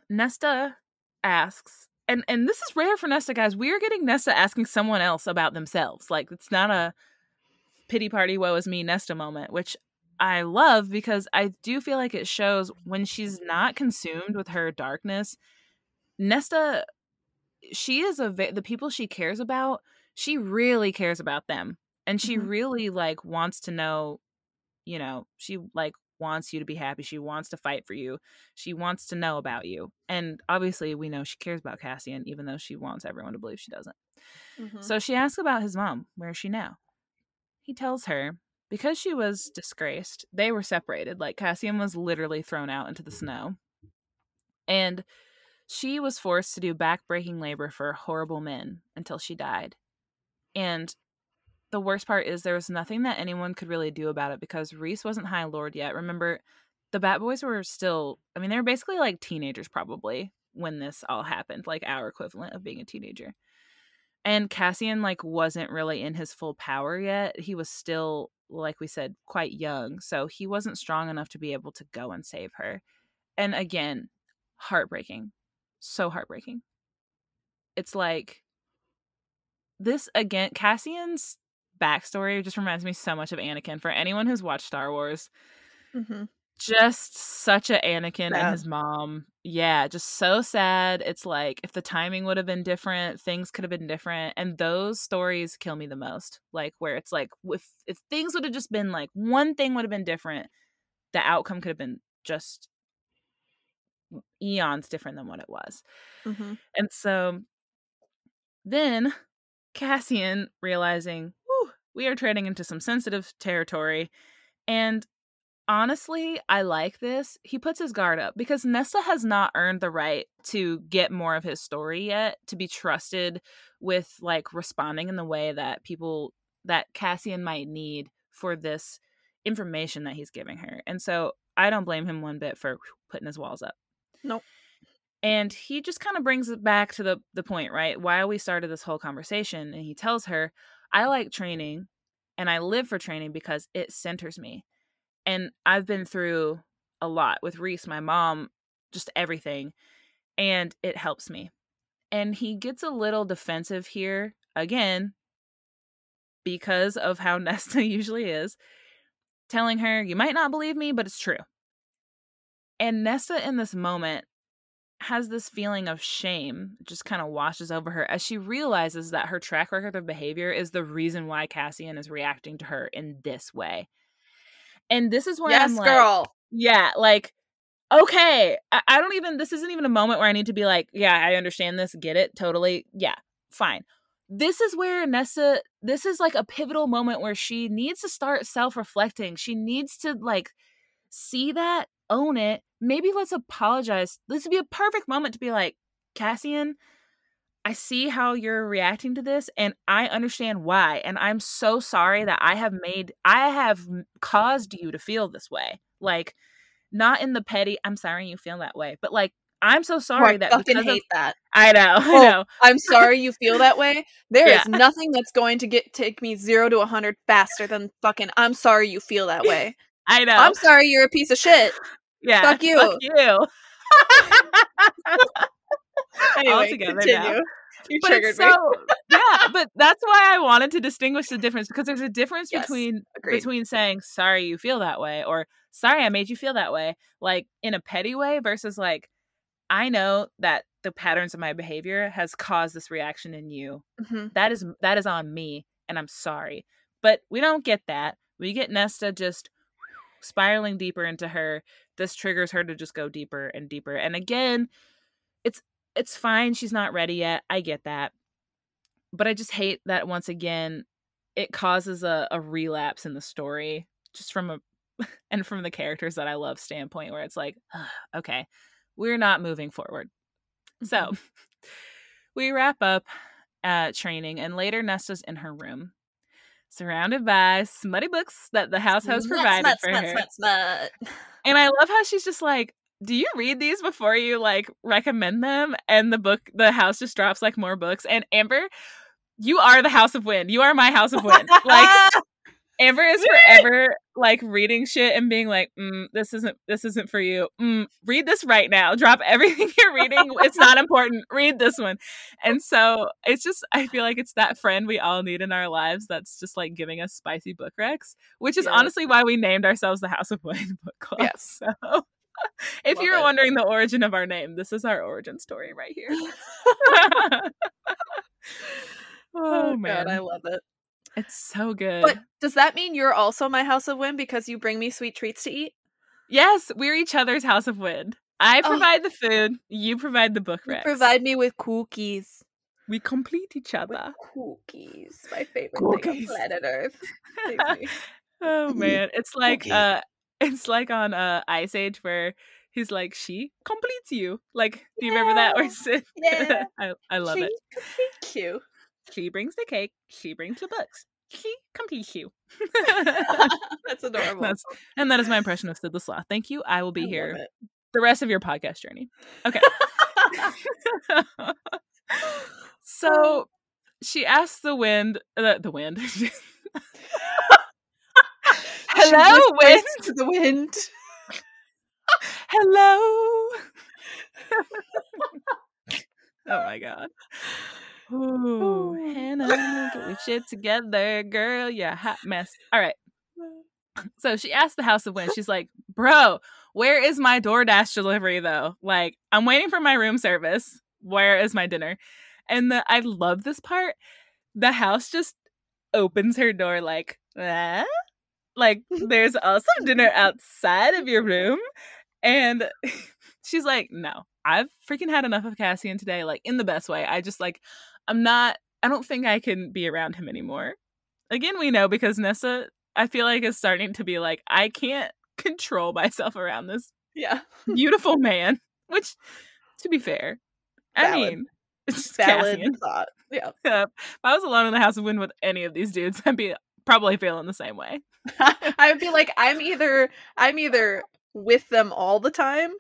Nesta asks and and this is rare for Nesta guys. We are getting Nesta asking someone else about themselves. Like it's not a pity party woe is me Nesta moment, which I love because I do feel like it shows when she's not consumed with her darkness. Nesta, she is a the people she cares about. She really cares about them, and she Mhm. really like wants to know. You know, she like wants you to be happy. She wants to fight for you. She wants to know about you, and obviously, we know she cares about Cassian, even though she wants everyone to believe she doesn't. Mhm. So she asks about his mom. Where is she now? He tells her because she was disgraced, they were separated. Like Cassian was literally thrown out into the snow. And she was forced to do backbreaking labor for horrible men until she died. And the worst part is there was nothing that anyone could really do about it because Rhys wasn't High Lord yet. Remember, the Bat Boys were still, I mean, they were basically like teenagers probably when this all happened, like our equivalent of being a teenager. And Cassian like wasn't really in his full power yet. He was still like we said quite young, so he wasn't strong enough to be able to go and save her. And again, heartbreaking. So heartbreaking. It's like this again Cassian's backstory just reminds me so much of Anakin. For anyone who's watched Star Wars, Mhm. just such a Anakin and his mom. Yeah, just so sad. It's like if the timing would have been different, things could have been different. And those stories kill me the most. Like where it's like if if things would have just been like one thing would have been different, the outcome could have been just eons different than what it was. Mhm. And so then Cassian realizing, Whew, we are treading into some sensitive territory. And honestly, I like this. He puts his guard up because Nessa has not earned the right to get more of his story yet, to be trusted with like responding in the way that people that Cassian might need for this information that he's giving her. And so I don't blame him one bit for putting his walls up. Nope. And he just kind of brings it back to the the point, right? Why we started this whole conversation and he tells her, "I like training and I live for training because it centers me." And I've been through a lot with Rhys, my mom, just everything, and it helps me. And he gets a little defensive here again because of how Nesta usually is, telling her, "You might not believe me, but it's true." And Nessa in this moment has this feeling of shame just kind of washes over her as she realizes that her track record of behavior is the reason why Cassian is reacting to her in this way. And this is where Yes, I'm like, girl. yeah, like, okay, I, I don't even, this isn't even a moment where I need to be like, yeah, I understand this, get it, totally, yeah, fine. This is where Nessa, this is like a pivotal moment where she needs to start self reflecting. She needs to like see that, own it. Maybe let's apologize. This would be a perfect moment to be like, Cassian, I see how you're reacting to this and I understand why. And I'm so sorry that I have made, I have caused you to feel this way. Like, not in the petty, I'm sorry you feel that way, but like, I'm so Oh, sorry I that fucking hate of, that. I know, I Oh, know. I'm sorry you feel that way. There is Yeah. nothing that's going to get take me zero to a hundred faster than fucking. I'm sorry you feel that way. I know. I'm sorry you're a piece of shit. yeah. fuck you. Fuck you. Anyway, Altogether now. continue. You but triggered it's me. so yeah but that's why i wanted to distinguish the difference because there's a difference Yes, between agreed. between saying sorry you feel that way or sorry i made you feel that way like in a petty way versus like i know that the patterns of my behavior has caused this reaction in you Mhm. that is that is on me and i'm sorry but we don't get that we get nesta just spiraling deeper into her this triggers her to just go deeper and deeper and again it's it's fine she's not ready yet i get that but i just hate that once again it causes a, a relapse in the story just from a and from the characters that i love standpoint where it's like okay we're not moving forward. So we wrap up uh training and later nesta's in her room surrounded by smutty books that the house has provided smut, for smut, her smut, and I love how she's just like, "Do you read these before you like recommend them?" And the book, the house just drops like more books. And Amber, you are the House of Wind. You are my House of Wind. Like Amber is forever like reading shit and being like, mm, "This isn't this isn't for you. Mm, read this right now. Drop everything you're reading. it's not important. Read this one." And so it's just I feel like it's that friend we all need in our lives that's just like giving us spicy book recs, which is Yes. honestly why we named ourselves the House of Wind Book Club. Yes. So. If Love you're it. wondering the origin of our name, this is our origin story right here. oh, man, God, I love it. It's so good. But does that mean you're also my house of wind because you bring me sweet treats to eat? Yes, we're each other's house of wind. I Oh. provide the food, you provide the book You provide me with cookies. We complete each With other. cookies, my favorite thing on planet Earth. Oh man, it's like uh it's like on uh Ice Age where he's like she completes you. Like do you remember that Yeah. Yeah. I, I love she it. Thank you. She brings the cake, she brings the books. She completes you. That's adorable. That's- and that is my impression of Sid the Sloth. Thank you. I will be love here the rest of your podcast journey. Okay. so she asks the wind, the, the wind. Hello, wind. to the wind. Hello. oh my god. Ooh, Ooh. Hannah, get your shit together, girl. You're a hot mess. All right. So she asked the House of Wind. She's like, "Bro, where is my DoorDash delivery though? Like, I'm waiting for my room service. Where is my dinner?" And the I love this part. The house just opens her door like, ah? like there's also dinner outside of your room, and she's like, "No, I've freaking had enough of Cassian today. Like in the best way. I just like, I'm not. I don't think I can be around him anymore." Again, we know because Nessa I feel like is starting to be like, I can't control myself around this Yeah. beautiful man. Which, to be fair, I mean, it's just Valid Cassian. thought. Yeah. if I was alone in the House of Wind with any of these dudes, I'd be probably feeling the same way. I would be like, I'm either I'm either with them all the time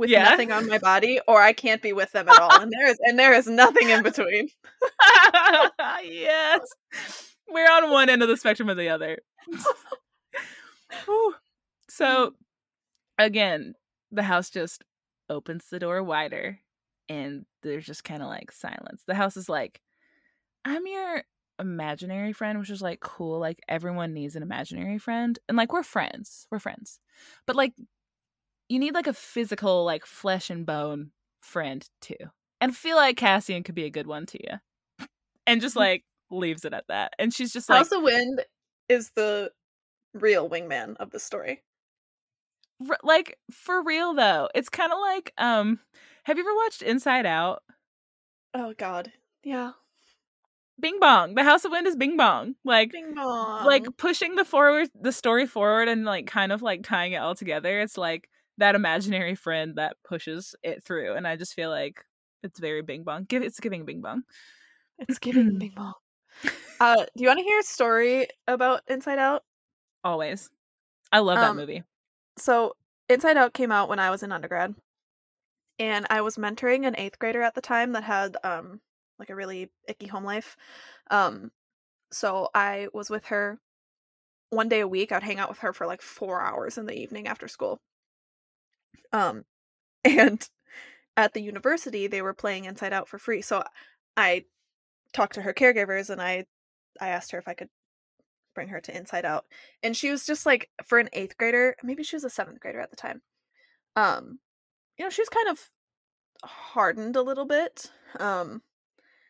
with Yeah. nothing on my body, or I can't be with them at all. And there is and there is nothing in between. yes. We're on one end of the spectrum or the other. Mm. So, again, the house just opens the door wider and there's just kind of like silence. The house is like, I'm your imaginary friend, which is like cool. Like, everyone needs an imaginary friend. And like, we're friends. We're friends. But like, you need like a physical, like flesh and bone friend too. And feel like Cassian could be a good one to you. And just like leaves it at that. And she's just like, House of Wind is the real wingman of the story. r- like for real though. It's kind of like, um, have you ever watched Inside Out? Oh God. Yeah. Bing Bong. The House of Wind is Bing Bong. Like, Bing bong. like pushing the forward, the story forward, and like kind of like tying it all together. It's like that imaginary friend that pushes it through. And I just feel like it's very Bing Bong. Give it's giving Bing Bong. it's giving Bing bong. Uh, do you want to hear a story about Inside Out? Always. I love that Um, movie. So Inside Out came out when I was in undergrad, and I was mentoring an eighth grader at the time that had um like a really icky home life. Um, so I was with her one day a week. I'd hang out with her for like four hours in the evening after school. Um, and at the university they were playing Inside Out for free, so I talked to her caregivers and I I asked her if I could bring her to Inside Out. And she was just like for an 8th grader, maybe she was a 7th grader at the time. Um you know, she was kind of hardened a little bit. Um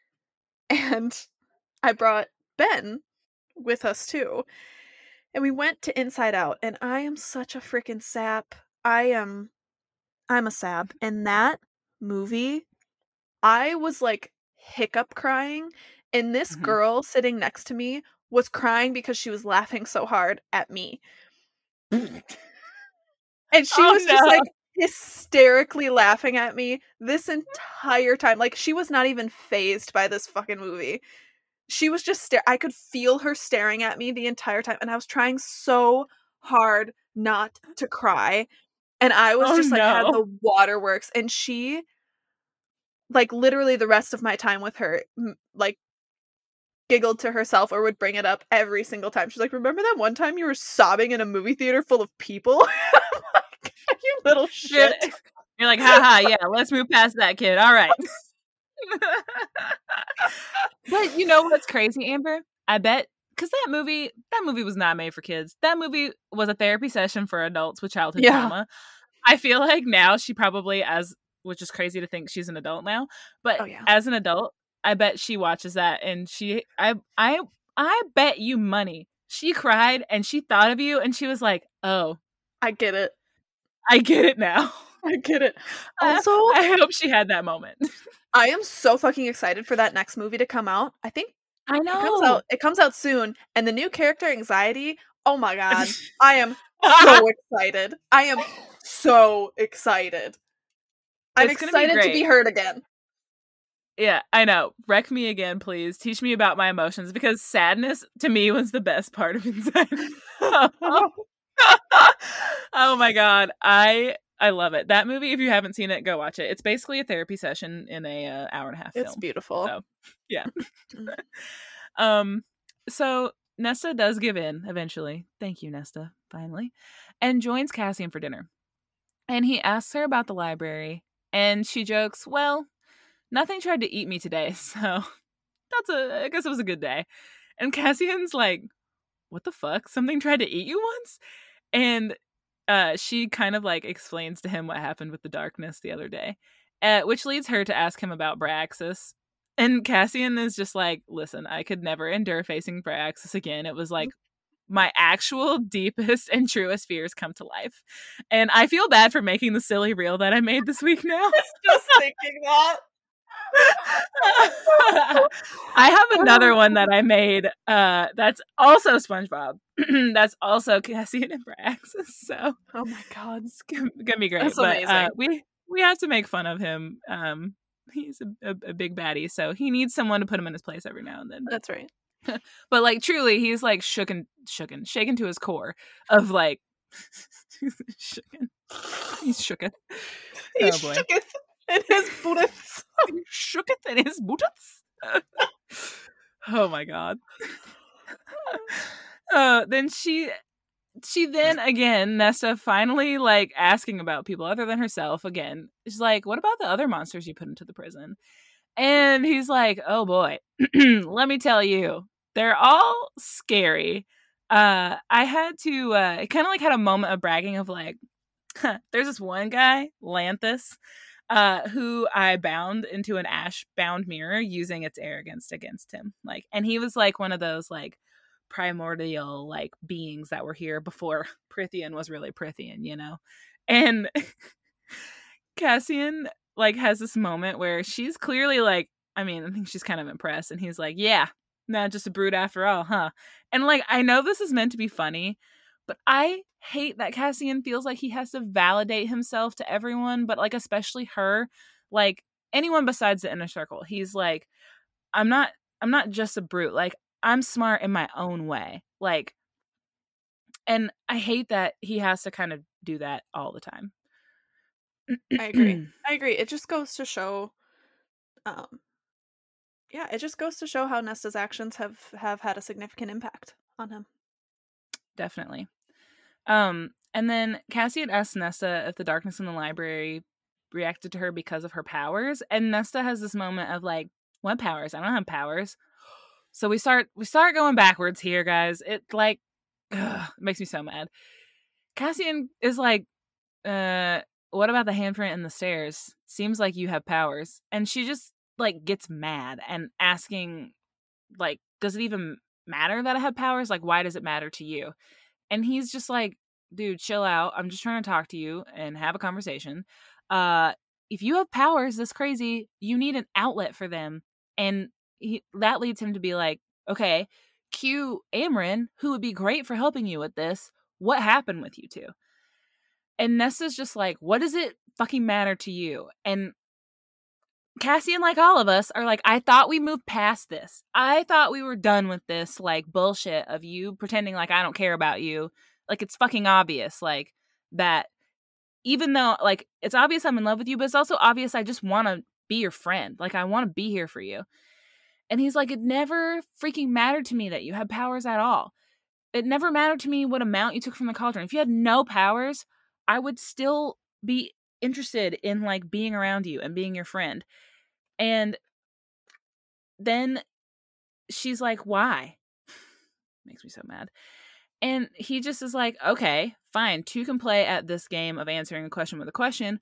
and I brought Ben with us too. And we went to Inside Out and I am such a freaking sap. I am I'm a sap. And that movie I was like hiccup crying and this Mhm. girl sitting next to me was crying because she was laughing so hard at me. And she Oh, was just like hysterically laughing at me this entire time. Like she was not even phased by this fucking movie. She was just stare I could feel her staring at me the entire time and I was trying so hard not to cry. And I was Oh, just like had the waterworks and she like literally the rest of my time with her m- like giggled to herself or would bring it up every single time. She's like, "Remember that one time you were sobbing in a movie theater full of people?" like, you little shit. You're like, haha, yeah, let's move past that kid. All right. but you know what's crazy, Amber? I bet because that movie, that movie was not made for kids. That movie was a therapy session for adults with childhood Yeah. trauma. I feel like now she probably, as which is crazy to think she's an adult now, but Oh, yeah. as an adult, I bet she watches that and she, I, I, I bet you money she cried and she thought of you and she was like, "Oh, I get it. I get it now." I get it. I- Also, I hope she had that moment. I am so fucking excited for that next movie to come out. I think I it comes out it comes out soon and the new character anxiety, oh my god. I am so excited. I am so excited. I'm It's gonna be excited to be heard again. Yeah, I know. Wreck me again, please. Teach me about my emotions because sadness to me was the best part of anxiety. oh my god, I I love it. That movie, if you haven't seen it, go watch it. It's basically a therapy session in a uh, hour and a half film. It's film. beautiful. So, yeah. Mm. um. So Nesta does give in eventually. Thank you, Nesta. Finally, and joins Cassian for dinner. And he asks her about the library, and she jokes, "Well, nothing tried to eat me today, so that's a. I guess it was a good day." And Cassian's like, "What the fuck? Something tried to eat you once?" And uh, she kind of like explains to him what happened with the darkness the other day, uh, which leads her to ask him about Bryaxis. And Cassian is just like, listen, I could never endure facing Bryaxis again. It was like my actual deepest and truest fears come to life. And I feel bad for making the silly reel that I made this week now. Just thinking that. I have another one that I made uh that's also SpongeBob. that's also Cassian and Bryaxis. So Oh my god. it's gonna, be great. That's but uh, we we have to make fun of him. Um he's a, a, a big baddie, so he needs someone to put him in his place every now and then. That's right. But like truly, he's like shooken, shooken, shaken to his core of like shooken. He's shooken. He Oh, boy. shooketh in his boots. He shooketh in his boots. oh my god. uh, then she, she then again Nesta finally like asking about people other than herself again. She's like, "What about the other monsters you put into the prison?" And he's like, "Oh boy, let me tell you, they're all scary." Uh, I had to uh, kind of like had a moment of bragging of like, there's this one guy, Lanthys, uh, who I bound into an ash bound mirror using its arrogance against him. Like, and he was like one of those like primordial like beings that were here before Prythian was really Prythian, you know? And Cassian like has this moment where she's clearly like, I mean, I think she's kind of impressed, and he's like, Yeah, not just a brute after all, huh? And like, I know this is meant to be funny, but I hate that Cassian feels like he has to validate himself to everyone, but like especially her, like anyone besides the inner circle. He's like, I'm not I'm not just a brute. Like I'm smart in my own way. Like and I hate that he has to kind of do that all the time. I agree. I agree. It just goes to show um yeah, it just goes to show how Nesta's actions have have had a significant impact on him. Definitely. Um, and then Cassie had asked Nesta if the darkness in the library reacted to her because of her powers, and Nesta has this moment of like, "What powers? I don't have powers." So we start we start going backwards here, guys. It like ugh, makes me so mad. Cassian is like, "Uh, what about the handprint in the stairs? Seems like you have powers." And she just like gets mad and asking, like, "Does it even matter that I have powers? Like, why does it matter to you?" And he's just like dude chill out i'm just trying to talk to you and have a conversation uh if you have powers this crazy you need an outlet for them and he, that leads him to be like okay q Amren, who would be great for helping you with this what happened with you two? And nessa's just like what does it fucking matter to you? And Cassian, like all of us, are like, I thought we moved past this. I thought we were done with this, like, bullshit of you pretending like I don't care about you. Like, it's fucking obvious, like, that even though, like, it's obvious I'm in love with you, but it's also obvious I just want to be your friend. Like, I want to be here for you. And he's like, It never freaking mattered to me that you had powers at all. It never mattered to me what amount you took from the cauldron. If you had no powers, I would still be interested in like being around you and being your friend. And then she's like, Why? Makes me so mad. And he just is like, Okay, fine. Two can play at this game of answering a question with a question.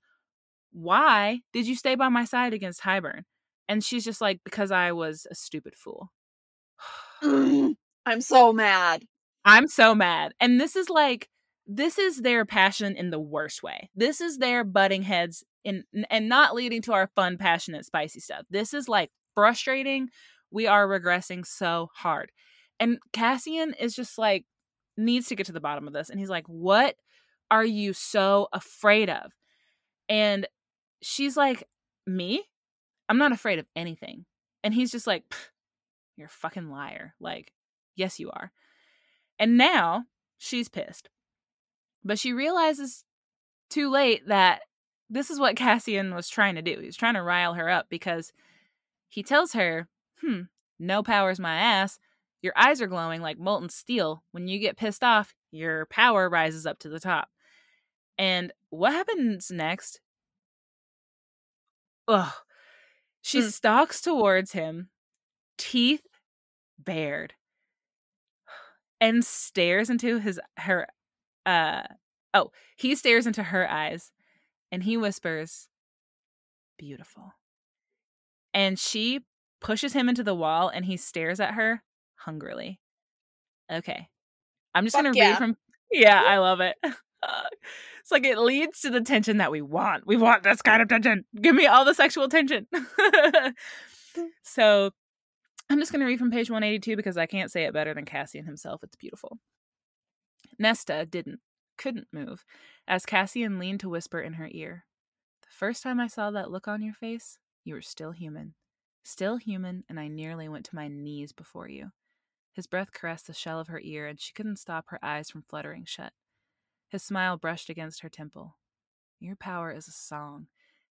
Why did you stay by my side against Hybern? And she's just like, Because I was a stupid fool. I'm so mad. I'm so mad. And this is like this is their passion in the worst way. This is their butting heads in and not leading to our fun, passionate, spicy stuff. This is like frustrating. We are regressing so hard. And Cassian is just like needs to get to the bottom of this. And he's like, What are you so afraid of? And she's like, Me? I'm not afraid of anything. And he's just like, You're a fucking liar. Like, yes, you are. And now she's pissed. But she realizes too late that this is what Cassian was trying to do. He was trying to rile her up because he tells her, hmm, no power's my ass. Your eyes are glowing like molten steel. When you get pissed off, your power rises up to the top. And what happens next? Ugh. She Hmm. stalks towards him, teeth bared, and stares into his her uh oh, he stares into her eyes and he whispers, Beautiful. And she pushes him into the wall and he stares at her hungrily. Okay. I'm just going to yeah. read from. Yeah, I love it. it's like it leads to the tension that we want. We want this kind of tension. Give me all the sexual tension. so I'm just going to read from page 182 because I can't say it better than Cassian himself. It's beautiful. Nesta didn't, couldn't move as Cassian leaned to whisper in her ear. The first time I saw that look on your face, you were still human. Still human, and I nearly went to my knees before you. His breath caressed the shell of her ear, and she couldn't stop her eyes from fluttering shut. His smile brushed against her temple. Your power is a song,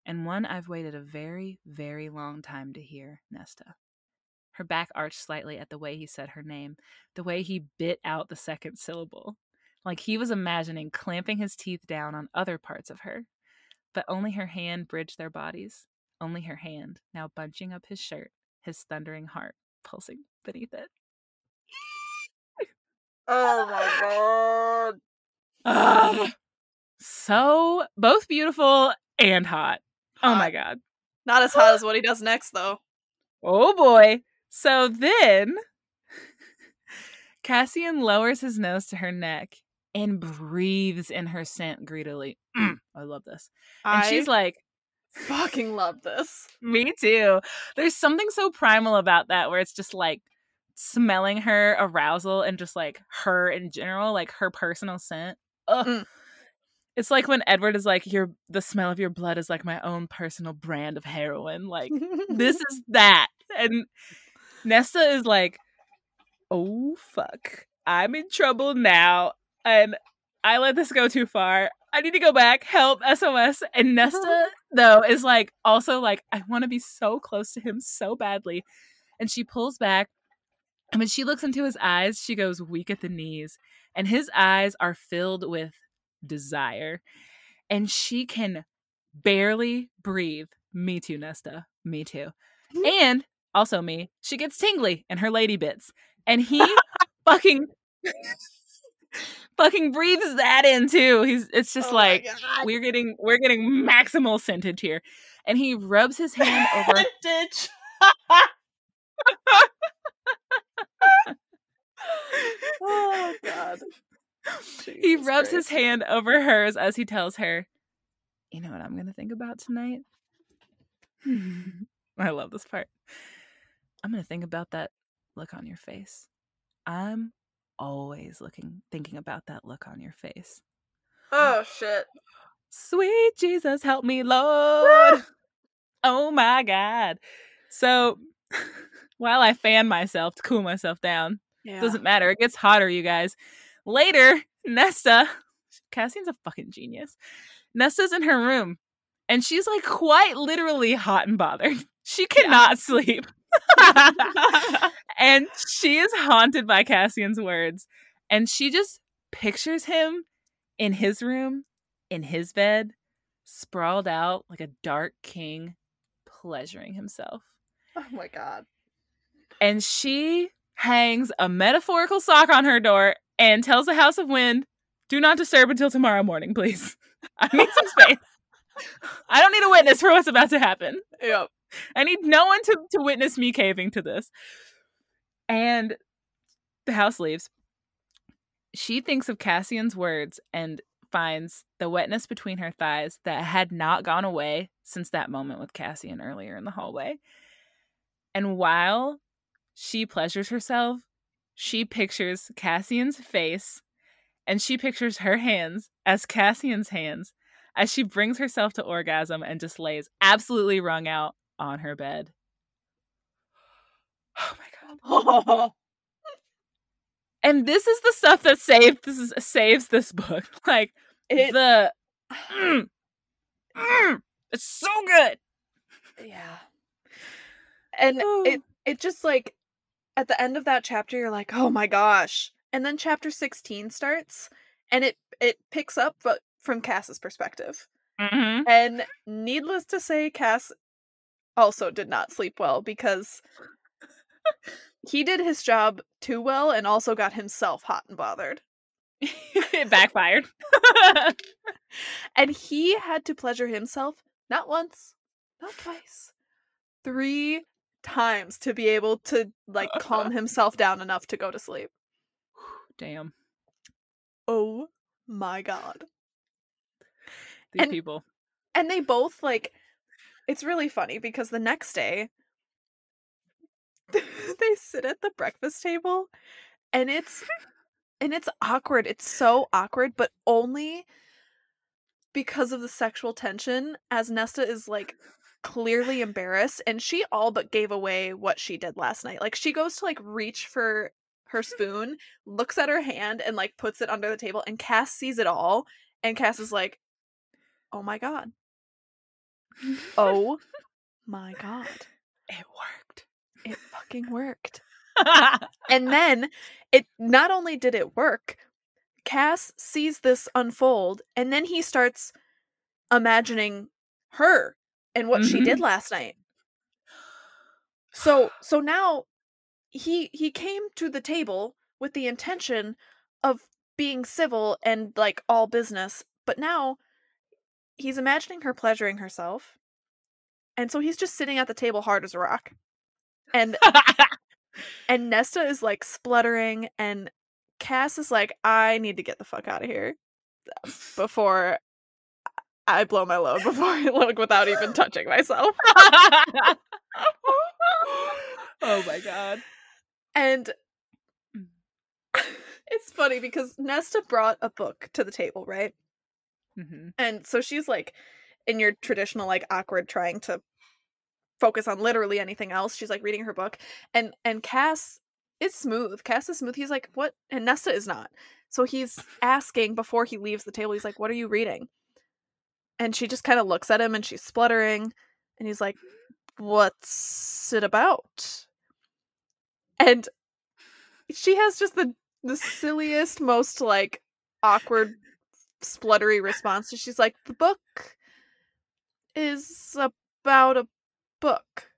and one I've waited a very, very long time to hear, Nesta. Her back arched slightly at the way he said her name, the way he bit out the second syllable, like he was imagining clamping his teeth down on other parts of her. But only her hand bridged their bodies, only her hand, now bunching up his shirt, his thundering heart pulsing beneath it. Oh my god. Ugh. So both beautiful and hot. Oh my god. Not as hot as what he does next, though. Oh boy. So then Cassian lowers his nose to her neck and breathes in her scent greedily. Mm, I love this. And I she's like, fucking love this. Me too. There's something so primal about that where it's just like smelling her arousal and just like her in general, like her personal scent. Mm. It's like when Edward is like, your the smell of your blood is like my own personal brand of heroin. Like this is that. And Nesta is like, oh fuck. I'm in trouble now. And I let this go too far. I need to go back. Help. SOS. And Nesta, though, is like also like, I want to be so close to him so badly. And she pulls back. And when she looks into his eyes, she goes weak at the knees. And his eyes are filled with desire. And she can barely breathe. Me too, Nesta. Me too. Mm-hmm. And also me. She gets tingly in her lady bits. And he fucking fucking breathes that in too. He's it's just Oh like we're getting we're getting maximal scented here. And he rubs his hand over oh god. he Jesus rubs his hand over hers as he tells her, "You know what I'm going to think about tonight?" I love this part. I'm going to think about that look on your face. I'm always looking thinking about that look on your face. Mm. Oh shit. Sweet Jesus, help me, Lord. oh my God. So while I fan myself to cool myself down, Yeah. doesn't matter. It gets hotter, you guys. Later, Nesta, Cassian's a fucking genius. Nesta's in her room and she's like quite literally hot and bothered. She cannot sleep. and she is haunted by Cassian's words. And she just pictures him in his room, in his bed, sprawled out like a dark king, pleasuring himself. oh my god. And she hangs a metaphorical sock on her door and tells the House of Wind, do not disturb until tomorrow morning, please. I need some space. I don't need a witness for what's about to happen. Yep. I need no one to, to witness me caving to this. And the house leaves. She thinks of Cassian's words and finds the wetness between her thighs that had not gone away since that moment with Cassian earlier in the hallway. And while she pleasures herself, she pictures Cassian's face and she pictures her hands as Cassian's hands as she brings herself to orgasm and just lays absolutely wrung out on her bed. Oh my god. And this is the stuff that saved this is saves this book. Like It- the mm, mm, it's so good. yeah. And it it just like at the end of that chapter you're like, "Oh my gosh." And then chapter 16 starts and it it picks up but from Cass's perspective. Mhm. And needless to say Cass also did not sleep well because he did his job too well and also got himself hot and bothered. it backfired. And he had to pleasure himself not once, not twice, three times to be able to like calm himself down enough to go to sleep. Damn. Oh my god. These And- people. And they both like it's really funny because the next day they sit at the breakfast table and it's and it's awkward. It's so awkward, but only because of the sexual tension as Nesta is like clearly embarrassed and she all but gave away what she did last night. Like she goes to like reach for her spoon, looks at her hand and like puts it under the table and Cass sees it all and Cass is like, "Oh my god. Oh my god. it worked. It fucking worked." And then it not only did it work, Cass sees this unfold and then he starts imagining her and what she did mm-hmm. last night. So so now he he came to the table with the intention of being civil and like all business, but now he's imagining her pleasuring herself. And so he's just sitting at the table hard as a rock. And and Nesta is like spluttering, and Cass is like, I need to get the fuck out of here before I blow my load, before I look without even touching myself. oh my god. And Mm. it's funny because Nesta brought a book to the table, right? Mhm. And so she's like, in your traditional, like, awkward trying to focus on literally anything else. She's like reading her book, and and Cass is smooth. Cass is smooth. He's like, what? And Nesta is not. So he's asking before he leaves the table. He's like, what are you reading? And she just kind of looks at him, and she's spluttering, and he's like, what's it about? And she has just the the silliest, most like awkward, spluttery response. She's like, the book is about a book.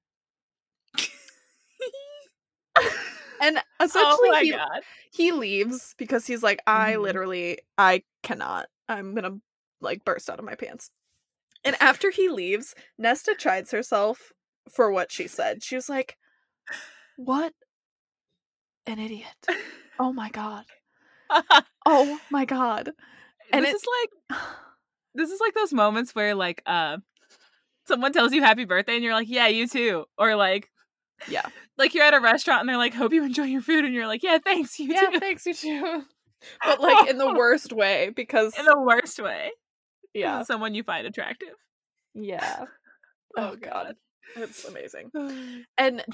and essentially oh he, god. he leaves because he's like, I Mhm. literally I cannot. I'm gonna like burst out of my pants. And after he leaves, Nesta chides herself for what she said. She was like, What an idiot. Oh my god. Oh my god. And this it- is like this is like those moments where like uh someone tells you happy birthday and you're like, Yeah, you too. Or like Yeah. like you're at a restaurant and they're like, Hope you enjoy your food and you're like, Yeah, thanks, you Yeah, too. thanks you too. But like in the worst way because In the worst way. yeah. someone you find attractive. Yeah. Oh, Oh god. It's amazing. And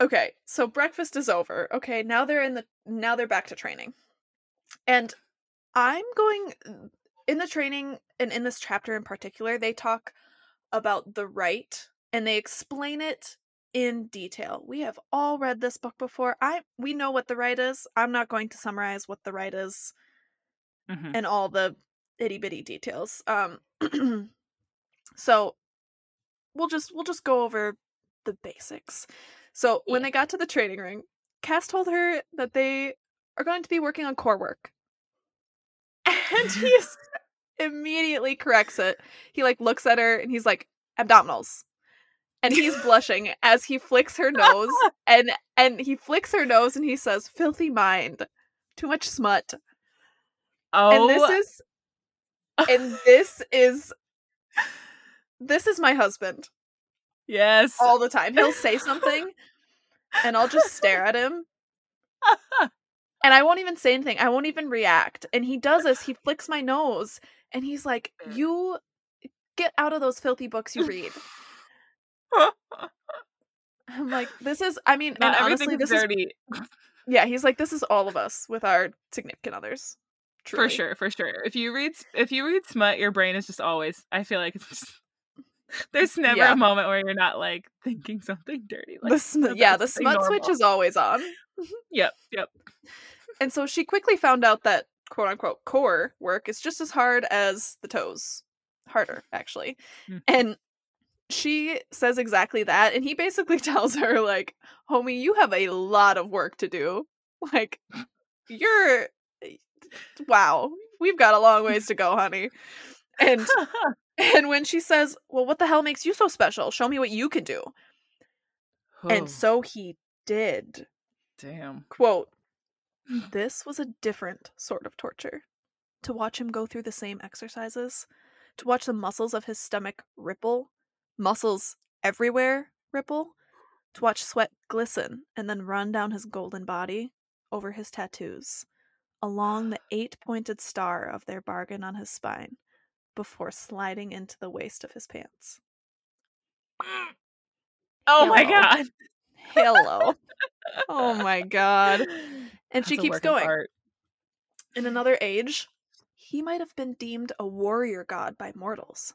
okay, so breakfast is over. Okay, now they're in the now they're back to training. And I'm going in the training and in this chapter in particular, they talk about the rite and they explain it in detail. We have all read this book before. I we know what the rite is. I'm not going to summarize what the rite is Mhm. and all the itty bitty details. Um so we'll just we'll just go over the basics. So when Yeah. they got to the training ring, Cass told her that they are going to be working on core work. And he immediately corrects it. He like looks at her and he's like abdominals. And he's blushing as he flicks her nose and and he flicks her nose and he says filthy mind. Too much smut. Oh, And this oh. is and this is this is my husband yes. all the time. He'll say something and I'll just stare at him and I won't even say anything. I won't even react. And he does this. He flicks my nose and he's like, Mm. "You get out of those filthy books you read." I'm like, "This is I mean, Not and honestly this is dirty. yeah, he's like this is all of us with our significant others." For sure, for sure. If you read if you read smut, your brain is just always. I feel like it's just, there's never Yeah. a moment where you're not like thinking something dirty. Like, The sm- yeah, the smut switch is always on. Yep, yep. And so she quickly found out that quote unquote core work is just as hard as the toes. Harder, actually. Mhm. And she says exactly that. And he basically tells her, like, homie, you have a lot of work to do. Like, you're wow, we've got a long ways to go, honey. And and when she says, Well, what the hell makes you so special? Show me what you can do. Oh, And so he did. damn. Quote, this was a different sort of torture. To watch him go through the same exercises, to watch the muscles of his stomach ripple, muscles everywhere ripple, to watch sweat glisten and then run down his golden body over his tattoos, along the eight pointed star of their bargain on his spine, before sliding into the waist of his pants. Oh my god. Hello. oh my god. And she That's a keeps going. In another age, he might have been deemed a warrior god by mortals.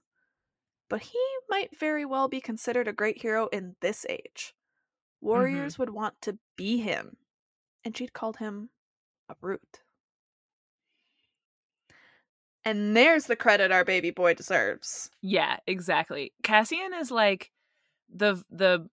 But he might very well be considered a great hero in this age. Mm-hmm. Warriors would want to be him, and she'd called him a brute. And there's the credit our baby boy deserves. Yeah, exactly. Cassian is like the the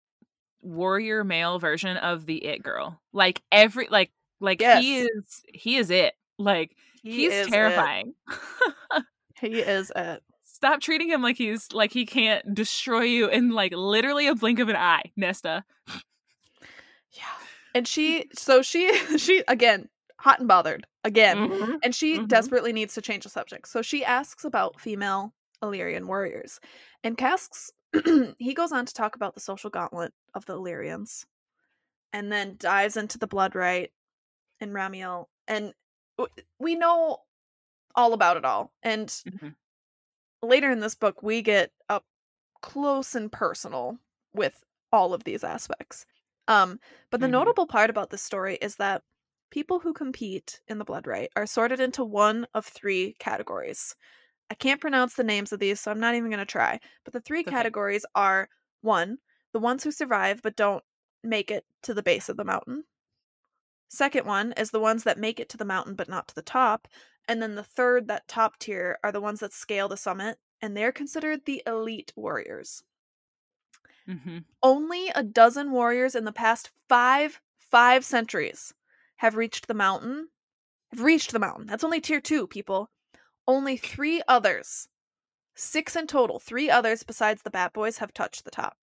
warrior male version of the it girl. Like every like like he is he is it. Like He he's terrifying. He is it. Stop treating him like he's like he can't destroy you in like literally a blink of an eye, Nesta. Yeah. And she, so she, she, again, hot and bothered. Again. Mhm. And she Mhm. desperately needs to change the subject. So she asks about female Illyrian warriors. And Casks, he goes on to talk about the social gauntlet of the Illyrians and then dives into the blood rite and Ramiel. And we know all about it all. And Mhm. later in this book, we get up close and personal with all of these aspects. Um, but the Mhm. notable part about this story is that people who compete in the blood rite are sorted into one of three categories. I can't pronounce the names of these, so I'm not even going to try. But the three okay. categories are one, the ones who survive but don't make it to the base of the mountain. Second one is the ones that make it to the mountain but not to the top. And then the third, that top tier, are the ones that scale the summit, and they're considered the elite warriors. Mhm. Only a dozen warriors in the past five five centuries have reached the mountain. Have reached the mountain. That's only tier two, people. Only three others, six in total, three others besides the Bat Boys have touched the top.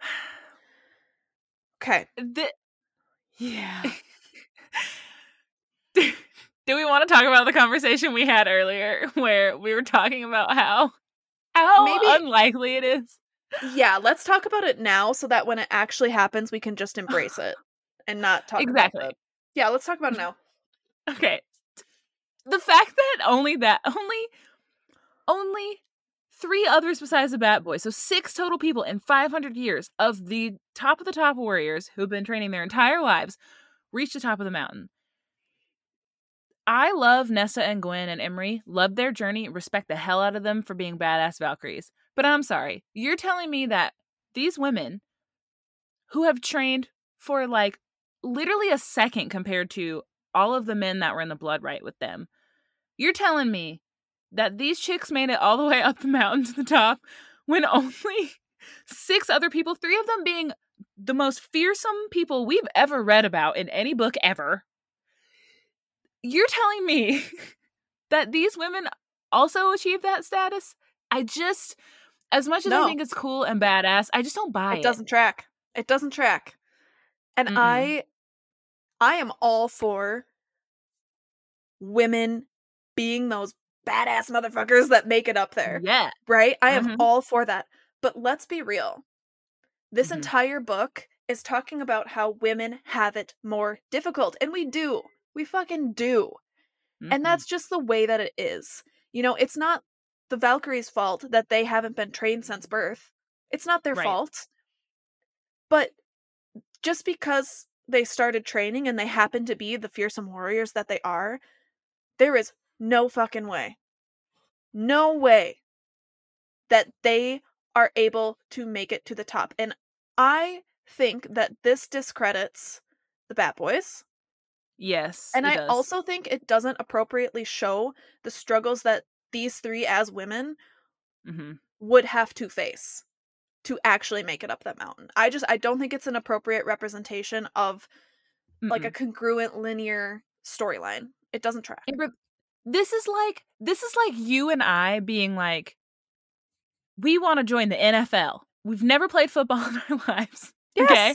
Okay. The- Yeah. Do we want to talk about the conversation we had earlier where we were talking about how how Maybe- unlikely it is? yeah, let's talk about it now so that when it actually happens, we can just embrace it and not talk Exactly. about it. Yeah, let's talk about it mm-hmm. now. Okay. The fact that only that only only three others besides the Bat Boy, so six total people in 500 years of the top of the top warriors who've been training their entire lives reach the top of the mountain. I love Nessa and Gwyn and Emerie, love their journey, respect the hell out of them for being badass Valkyries. But I'm sorry, you're telling me that these women who have trained for like literally a second compared to all of the men that were in the blood rite with them. You're telling me that these chicks made it all the way up the mountain to the top when only six other people, three of them being the most fearsome people we've ever read about in any book ever. You're telling me that these women also achieved that status? I just, as much as No. I think it's cool and badass, I just don't buy it. it doesn't track. It doesn't track. And Mm-mm. I I am all for women being those badass motherfuckers that make it up there. Yeah. Right? I am Mhm. all for that. But let's be real. This Mhm. entire book is talking about how women have it more difficult. And we do. We fucking do. Mhm. And that's just the way that it is. You know, it's not the Valkyries' fault that they haven't been trained since birth. It's not their Right. fault. But just because they started training and they happen to be the fearsome warriors that they are, there is no fucking way. No way that they are able to make it to the top. And I think that this discredits the Bat Boys. yes. And I does. also think it doesn't appropriately show the struggles that these three as women Mhm. would have to face to actually make it up that mountain. I just I don't think it's an appropriate representation of like a congruent linear storyline. It doesn't track. Amber, this is like this is like you and I being like, we want to join the NFL. We've never played football in our lives. Okay.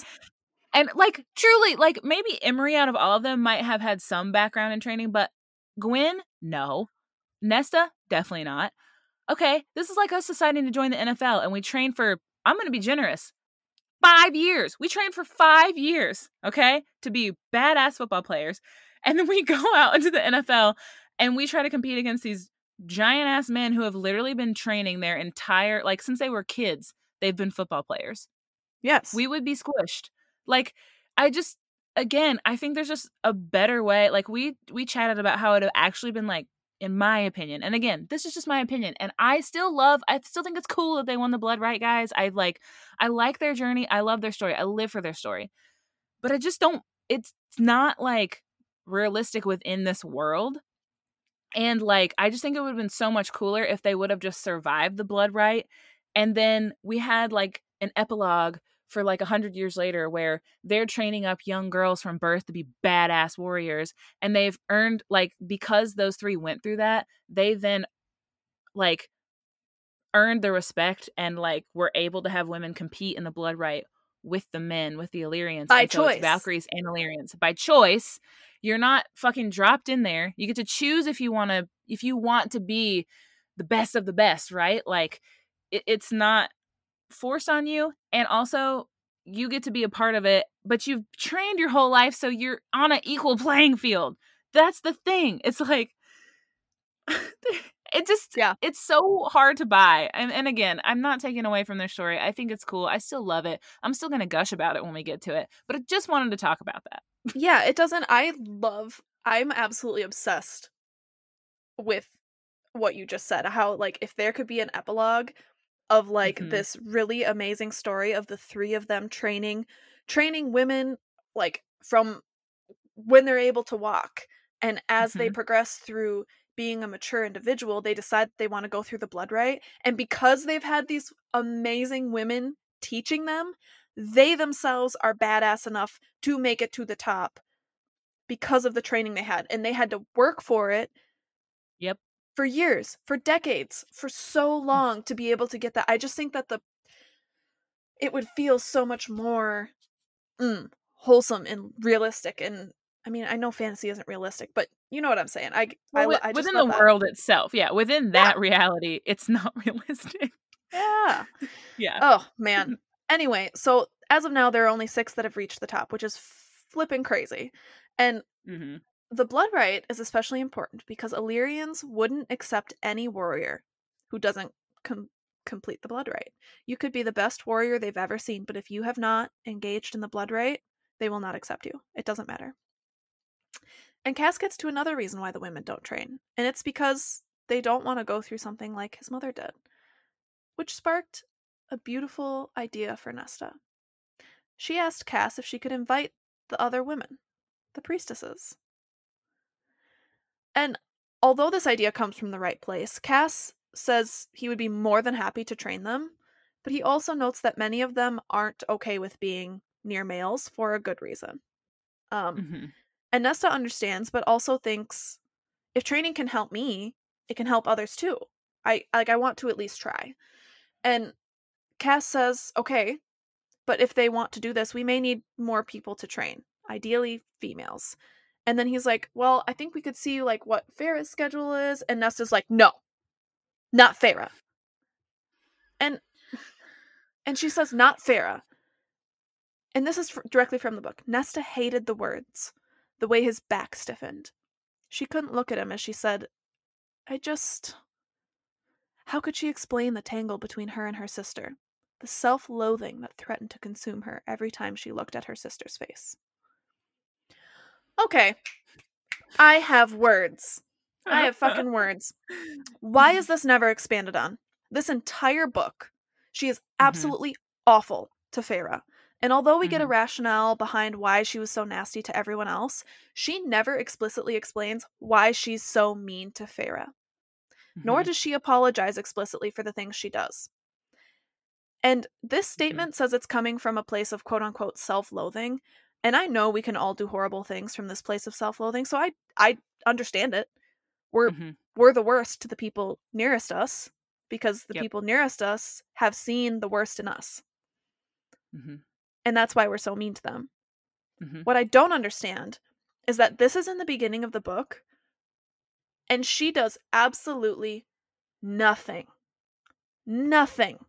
And like truly, like maybe Emerie out of all of them might have had some background in training, but Gwyn, no. Nesta, definitely not. Okay, this is like us deciding to join the NFL and we train for, I'm going to be generous, five years. We trained for five years, okay, to be badass football players. And then we go out into the NFL and we try to compete against these giant ass men who have literally been training their entire, like since they were kids, they've been football players Yes. we would be squished. Like I just again, I think there's just a better way. Like we we chatted about how it would have actually been like in my opinion. And again, this is just my opinion. And I still love I still think it's cool that they won the blood rite guys. I like I like their journey. I love their story. I live for their story. But I just don't it's not like realistic within this world. And like I just think it would have been so much cooler if they would have just survived the blood rite and then we had like an epilogue for like a hundred years later where they're training up young girls from birth to be badass warriors and they've earned like because those three went through that they then like earned the respect and like were able to have women compete in the blood rite with the men with the Illyrians By and so choice. Valkyries and Illyrians. By choice you're not fucking dropped in there. You get to choose if you want to if you want to be the best of the best right? Like it, it's not forced on you and also you get to be a part of it but you've trained your whole life so you're on an equal playing field that's the thing it's like it just Yeah. it's so hard to buy and, and again i'm not taking away from their story i think it's cool i still love it i'm still going to gush about it when we get to it but i just wanted to talk about that yeah, it doesn't I love I'm absolutely obsessed with what you just said. How like if there could be an epilogue of like Mhm. this really amazing story of the three of them training training women like from when they're able to walk and as they Mhm. progress through being a mature individual they decide they want to go through the blood rite and because they've had these amazing women teaching them they themselves are badass enough to make it to the top because of the training they had and they had to work for it. For years for decades for so long to be able to get that i just think that the it would feel so much more mm, wholesome and realistic and i mean i know fantasy isn't realistic but you know what i'm saying i, I, Well, I just within the that. world itself yeah within that reality it's not realistic. Yeah. Yeah. Oh man. Anyway so as of now there are only six that have reached the top which is flipping crazy and hmm The blood rite is especially important because Illyrians wouldn't accept any warrior who doesn't com- complete the blood rite. You could be the best warrior they've ever seen, but if you have not engaged in the blood rite, they will not accept you. It doesn't matter. And Cass gets to another reason why the women don't train, and it's because they don't want to go through something like his mother did, which sparked a beautiful idea for Nesta. She asked Cass if she could invite the other women, the priestesses. And although this idea comes from the right place, Cass says he would be more than happy to train them, but he also notes that many of them aren't okay with being near males for a good reason. Um, hmm and Nesta understands, but also thinks if training can help me, it can help others too. I like I want to at least try. And Cass says, "Okay, but if they want to do this, we may need more people to train, ideally females." And then he's like, "Well, I think we could see like what Feyre's schedule is." And Nesta's like, "No. Not Feyre." And and she says, "Not Feyre." And this is fr- directly from the book. Nesta hated the words, the way his back stiffened. She couldn't look at him as she said, I just. How could she explain the tangle between her and her sister? The self loathing that threatened to consume her every time she looked at her sister's face. Okay. I have words. I have fucking words. Why is this never expanded on? This entire book, she is absolutely awful to Feyre. And although we get a Mhm. rationale behind why she was so nasty to everyone else, she never explicitly explains why she's so mean to Feyre. Nor Mhm. does she apologize explicitly for the things she does. And this statement says it's coming from a place of quote unquote self loathing. And I know we can all do horrible things from this place of self loathing, so I I understand it. We're Mhm. we're the worst to the people nearest us because the Yep. people nearest us have seen the worst in us. Mhm. And that's why we're so mean to them. Mhm. What I don't understand is that this is in the beginning of the book and she does absolutely nothing. Nothing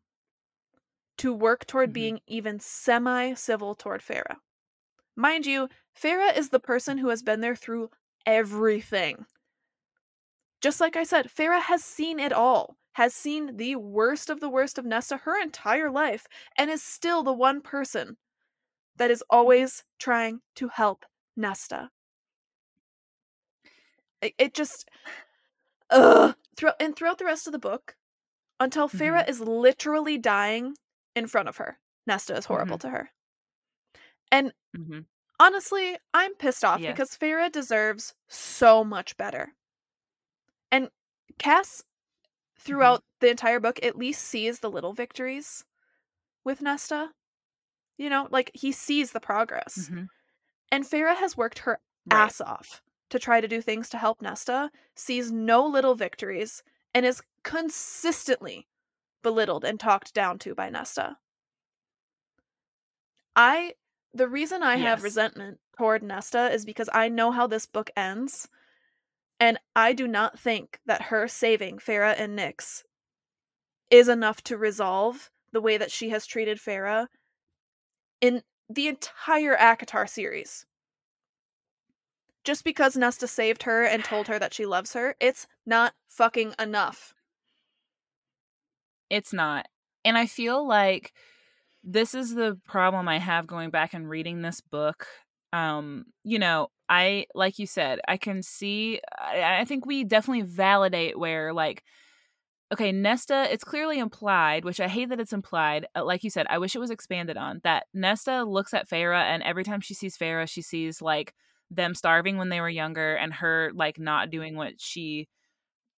to work toward Mhm. being even semi civil toward Feyre. Mind you, Feyre is the person who has been there through everything. Just like I said, Feyre has seen it all, has seen the worst of the worst of Nesta her entire life, and is still the one person that is always trying to help Nesta. It, it just, ugh. Thro- and throughout the rest of the book, until Feyre mm-hmm. is literally dying in front of her, Nesta is horrible mm-hmm. to her. And Mhm. honestly, I'm pissed off Yes. because Feyre deserves so much better. And Cass, throughout the entire book, at least sees the little victories with Nesta. You know, like he sees the progress. Mhm. And Feyre has worked her Right. ass off to try to do things to help Nesta, sees no little victories, and is consistently belittled and talked down to by Nesta. I the reason I have resentment toward Nesta is because I know how this book ends, and I do not think that her saving Feyre and Nyx is enough to resolve the way that she has treated Feyre in the entire ACOTAR series. Just because Nesta saved her and told her that she loves her, it's not fucking enough. It's not. And I feel like this is the problem I have going back and reading this book. Um, you know, I like you said, I can see I, I think we definitely validate where like okay, Nesta, it's clearly implied, which I hate that it's implied. uh, Like you said, I wish it was expanded on that Nesta looks at Feyre and every time she sees Feyre, she sees like them starving when they were younger and her like not doing what she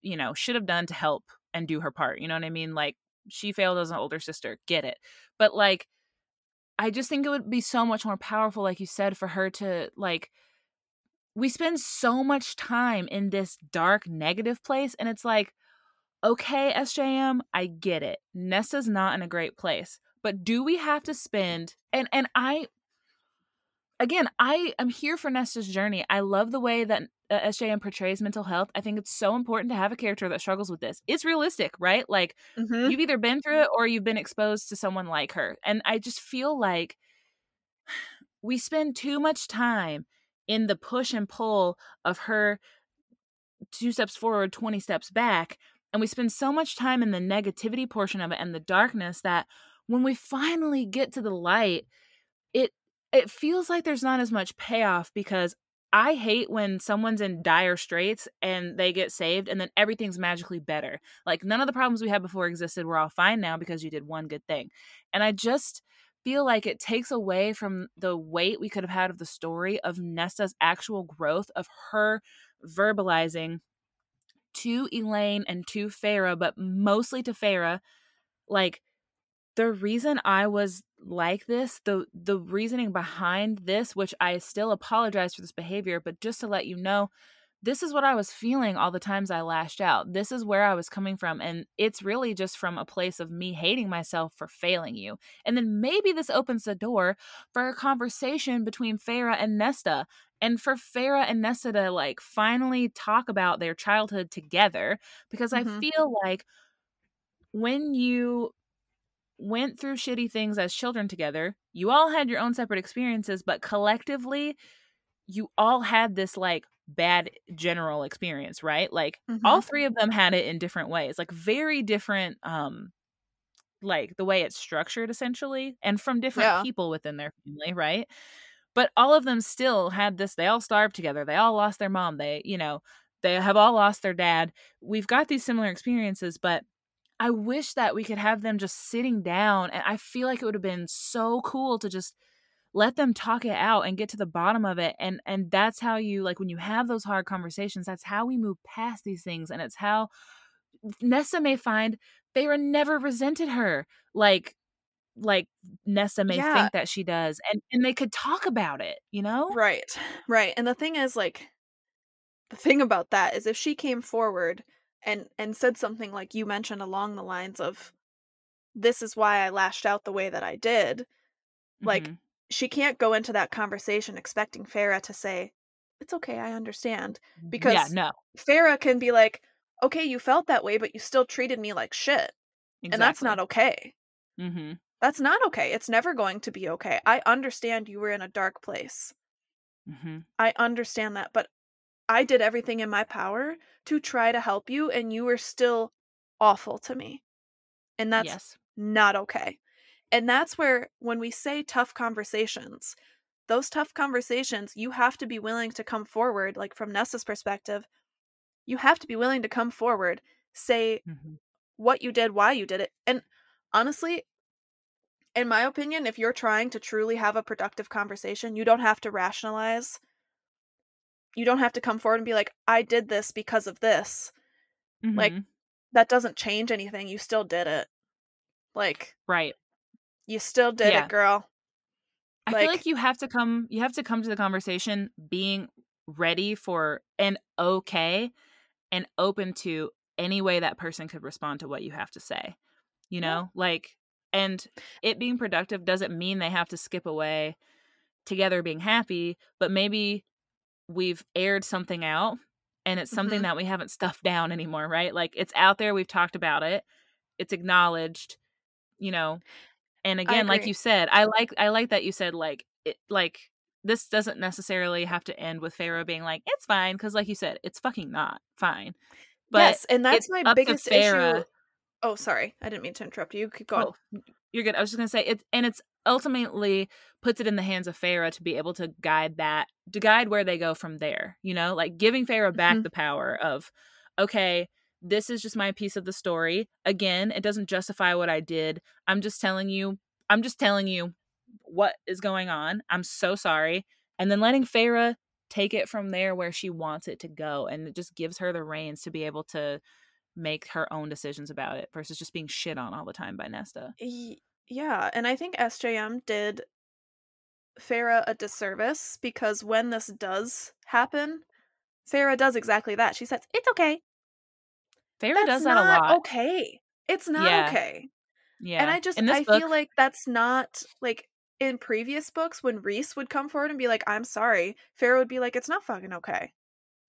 you know should have done to help and do her part you know what i mean like she failed as an older sister get it. But like i just think it would be so much more powerful like you said for her to like we spend so much time in this dark negative place and it's like okay sjm i get it. Nessa's not in a great place but do we have to spend and and i again i am here for nesta's journey. I love the way that uh, sjm portrays mental health. I think it's so important to have a character that struggles with this. It's realistic right? Like Mm-hmm. you've either been through it or you've been exposed to someone like her and i just feel like we spend too much time in the push and pull of her two steps forward 20 steps back and we spend so much time in the negativity portion of it and the darkness that when we finally get to the light it feels like there's not as much payoff because I hate when someone's in dire straits and they get saved and then everything's magically better. Like none of the problems we had before existed. We're all fine now because you did one good thing. And I just feel like it takes away from the weight we could have had of the story of Nesta's actual growth, of her verbalizing to Elain and to Feyre, but mostly to Feyre, like the reason I was like this, the the reasoning behind this, which I still apologize for this behavior, but just to let you know, this is what I was feeling all the times I lashed out. This is where I was coming from. And it's really just from a place of me hating myself for failing you. And then maybe this opens the door for a conversation between Feyre and Nesta. And for Feyre and Nesta to like finally talk about their childhood together. Because mm-hmm. I feel like when you went through shitty things as children together. You all had your own separate experiences, but collectively, you all had this like bad general experience, right? Like mm-hmm. all three of them had it in different ways, like very different um like the way it's structured essentially and from different yeah. people within their family, right? But all of them still had this they all starved together. They all lost their mom. They, you know, they have all lost their dad. We've got these similar experiences, but I wish that we could have them just sitting down and I feel like it would have been so cool to just let them talk it out and get to the bottom of it and and that's how you like when you have those hard conversations that's how we move past these things and it's how Nessa may find Feyre never resented her like like Nessa may yeah. think that she does and and they could talk about it you know right right and the thing is like the thing about that is if she came forward and and said something like you mentioned along the lines of this is why I lashed out the way that I did mm-hmm. like she can't go into that conversation expecting Feyre to say it's okay I understand because yeah, no. Feyre can be like okay you felt that way but you still treated me like shit exactly. and that's not okay mm-hmm. that's not okay it's never going to be okay I understand you were in a dark place mm-hmm. I understand that but I did everything in my power to try to help you, and you were still awful to me. And that's yes. not okay. And that's where, when we say tough conversations, those tough conversations, you have to be willing to come forward, like from Nessa's perspective, you have to be willing to come forward, say mm-hmm. what you did, why you did it. And honestly, in my opinion, if you're trying to truly have a productive conversation, you don't have to rationalize you don't have to come forward and be like i did this because of this mm-hmm. like that doesn't change anything you still did it like right you still did yeah. it girl i like, feel like you have to come you have to come to the conversation being ready for and okay and open to any way that person could respond to what you have to say you know yeah. like and it being productive doesn't mean they have to skip away together being happy but maybe we've aired something out and it's something mm-hmm. that we haven't stuffed down anymore, right? Like it's out there, we've talked about it, it's acknowledged, you know. And again, like you said, I like I like that you said like it like this doesn't necessarily have to end with Feyre being like, it's fine, because like you said, it's fucking not fine. But yes, and that's my biggest issue. Oh, sorry. I didn't mean to interrupt you. Keep going. Oh, you're good. I was just gonna say it and it's ultimately puts it in the hands of Feyre to be able to guide that to guide where they go from there, you know, like giving Feyre back mm-hmm. the power of, okay, this is just my piece of the story. Again, it doesn't justify what I did. I'm just telling you, I'm just telling you what is going on. I'm so sorry. And then letting Feyre take it from there where she wants it to go. And it just gives her the reins to be able to make her own decisions about it versus just being shit on all the time by Nesta. Yeah, and I think SJM did Feyre a disservice because when this does happen, Feyre does exactly that. She says, "It's okay." That's does that a lot. Okay, it's not yeah. okay. Yeah, and I just I book... feel like that's not like in previous books when Rhys would come forward and be like, "I'm sorry," Feyre would be like, "It's not fucking okay.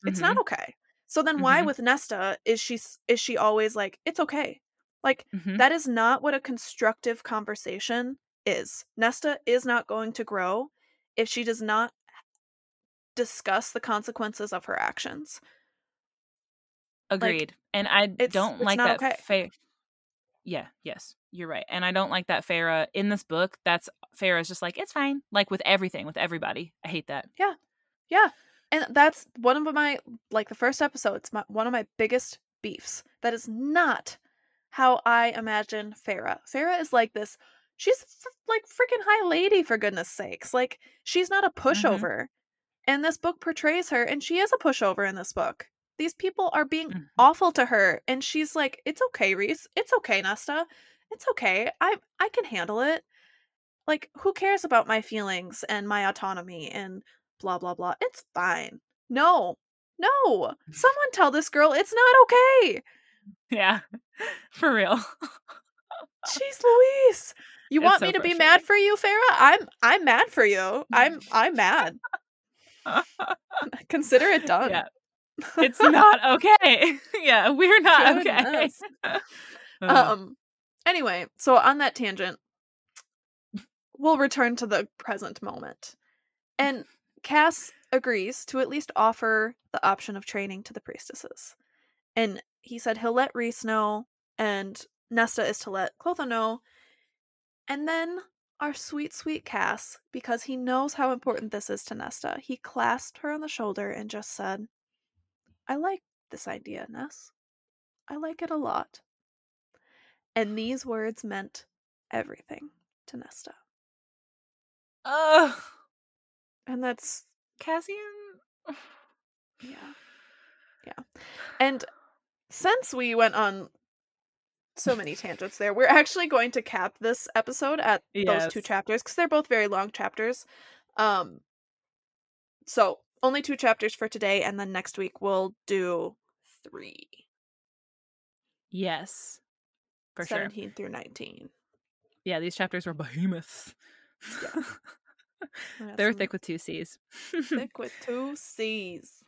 It's mm-hmm. not okay." So then, why mm-hmm. with Nesta is she is she always like, "It's okay"? Like mm-hmm. that is not what a constructive conversation is. Nesta is not going to grow if she does not discuss the consequences of her actions. Agreed. Like, and I don't like that okay. Fa- yeah, yes. You're right. And I don't like that Feyre in this book, that's is just like, it's fine. Like with everything, with everybody. I hate that. Yeah. Yeah. And that's one of my like the first episodes, my, one of my biggest beefs. That is not how I imagine Feyre. Feyre is like this. She's f- like freaking high lady for goodness sakes. Like she's not a pushover. And this book portrays her and she is a pushover in this book. These people are being Mhm. awful to her and she's like, "It's okay, Rhys. It's okay, Nesta. It's okay. I I can handle it." Like who cares about my feelings and my autonomy and blah blah blah. It's fine. No. No. Someone tell this girl it's not okay. Yeah. For real. Jeez Louise. You It's want so me to be mad for you, Feyre? I'm I'm mad for you. I'm I'm mad. Consider it done. Yeah. It's not okay. yeah, we're not okay. Ugh. Um anyway, so on that tangent, we'll return to the present moment. And Cass agrees to at least offer the option of training to the priestesses. And he said he'll let Rhys know, and Nesta is to let Clotho know. And then our sweet, sweet Cass, because he knows how important this is to Nesta, he clasped her on the shoulder and just said, I like this idea, Ness. I like it a lot. And these words meant everything to Nesta. Ugh. And that's Cassian. Yeah. Yeah. And since we went on so many tangents there, we're actually going to cap this episode at those two chapters because they're both very long chapters. Um so only two chapters for today, and then next week we'll do three. Yes. For sure. 17 through 19. Yeah, these chapters were behemoths. Yeah. They were thick with two C's. thick with two C's.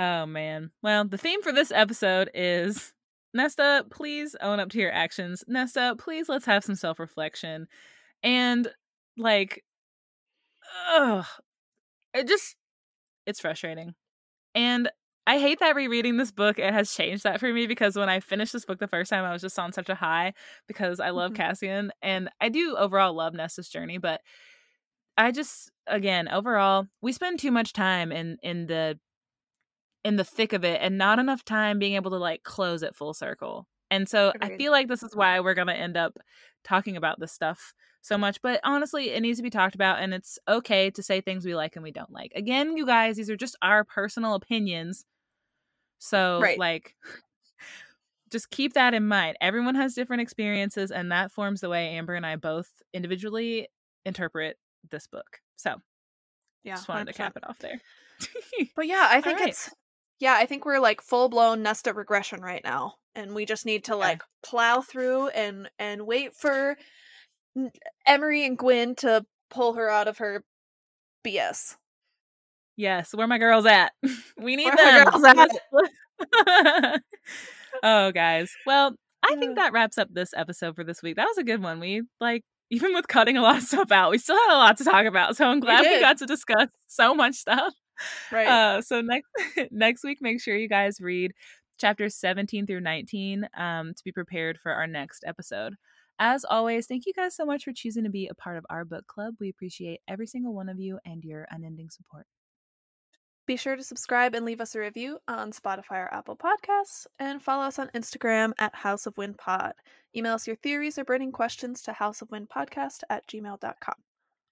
Oh man. Well, the theme for this episode is Nesta, please own up to your actions. Nesta, please let's have some self-reflection. And like ugh, it just it's frustrating. And I hate that rereading this book it has changed that for me because when I finished this book the first time I was just on such a high because I love Mhm. Cassian and I do overall love Nesta's journey, but I just again overall we spend too much time in in the in the thick of it and not enough time being able to like close it full circle. And so I feel like this is why we're going to end up talking about this stuff so much, but honestly, it needs to be talked about and it's okay to say things we like and we don't like. Again, you guys, these are just our personal opinions. So Right. like just keep that in mind. Everyone has different experiences and that forms the way Amber and I both individually interpret this book. So, Yeah. just wanted to 100%. cap it off there. But yeah, I think right. it's yeah, I think we're like full blown Nesta regression right now, and we just need to like plow through and and wait for Emerie and Gwyn to pull her out of her BS. Yes, where my girls at? We need Where my them. girls at? Oh, guys. Well, I think that wraps up this episode for this week. That was a good one. We like even with cutting a lot of stuff out, we still had a lot to talk about. So I'm glad we, did. got to discuss so much stuff. Right. Uh, so next next week, make sure you guys read chapters 17 through 19 um, to be prepared for our next episode. As always, thank you guys so much for choosing to be a part of our book club. We appreciate every single one of you and your unending support. Be sure to subscribe and leave us a review on Spotify or Apple Podcasts, and follow us on Instagram at House of Wind Pod. Email us your theories or burning questions to houseofwindpodcast at gmail.com.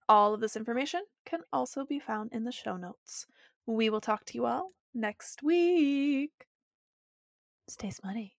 All of this information can also be found in the show notes. We will talk to you all next week. Stay smutty.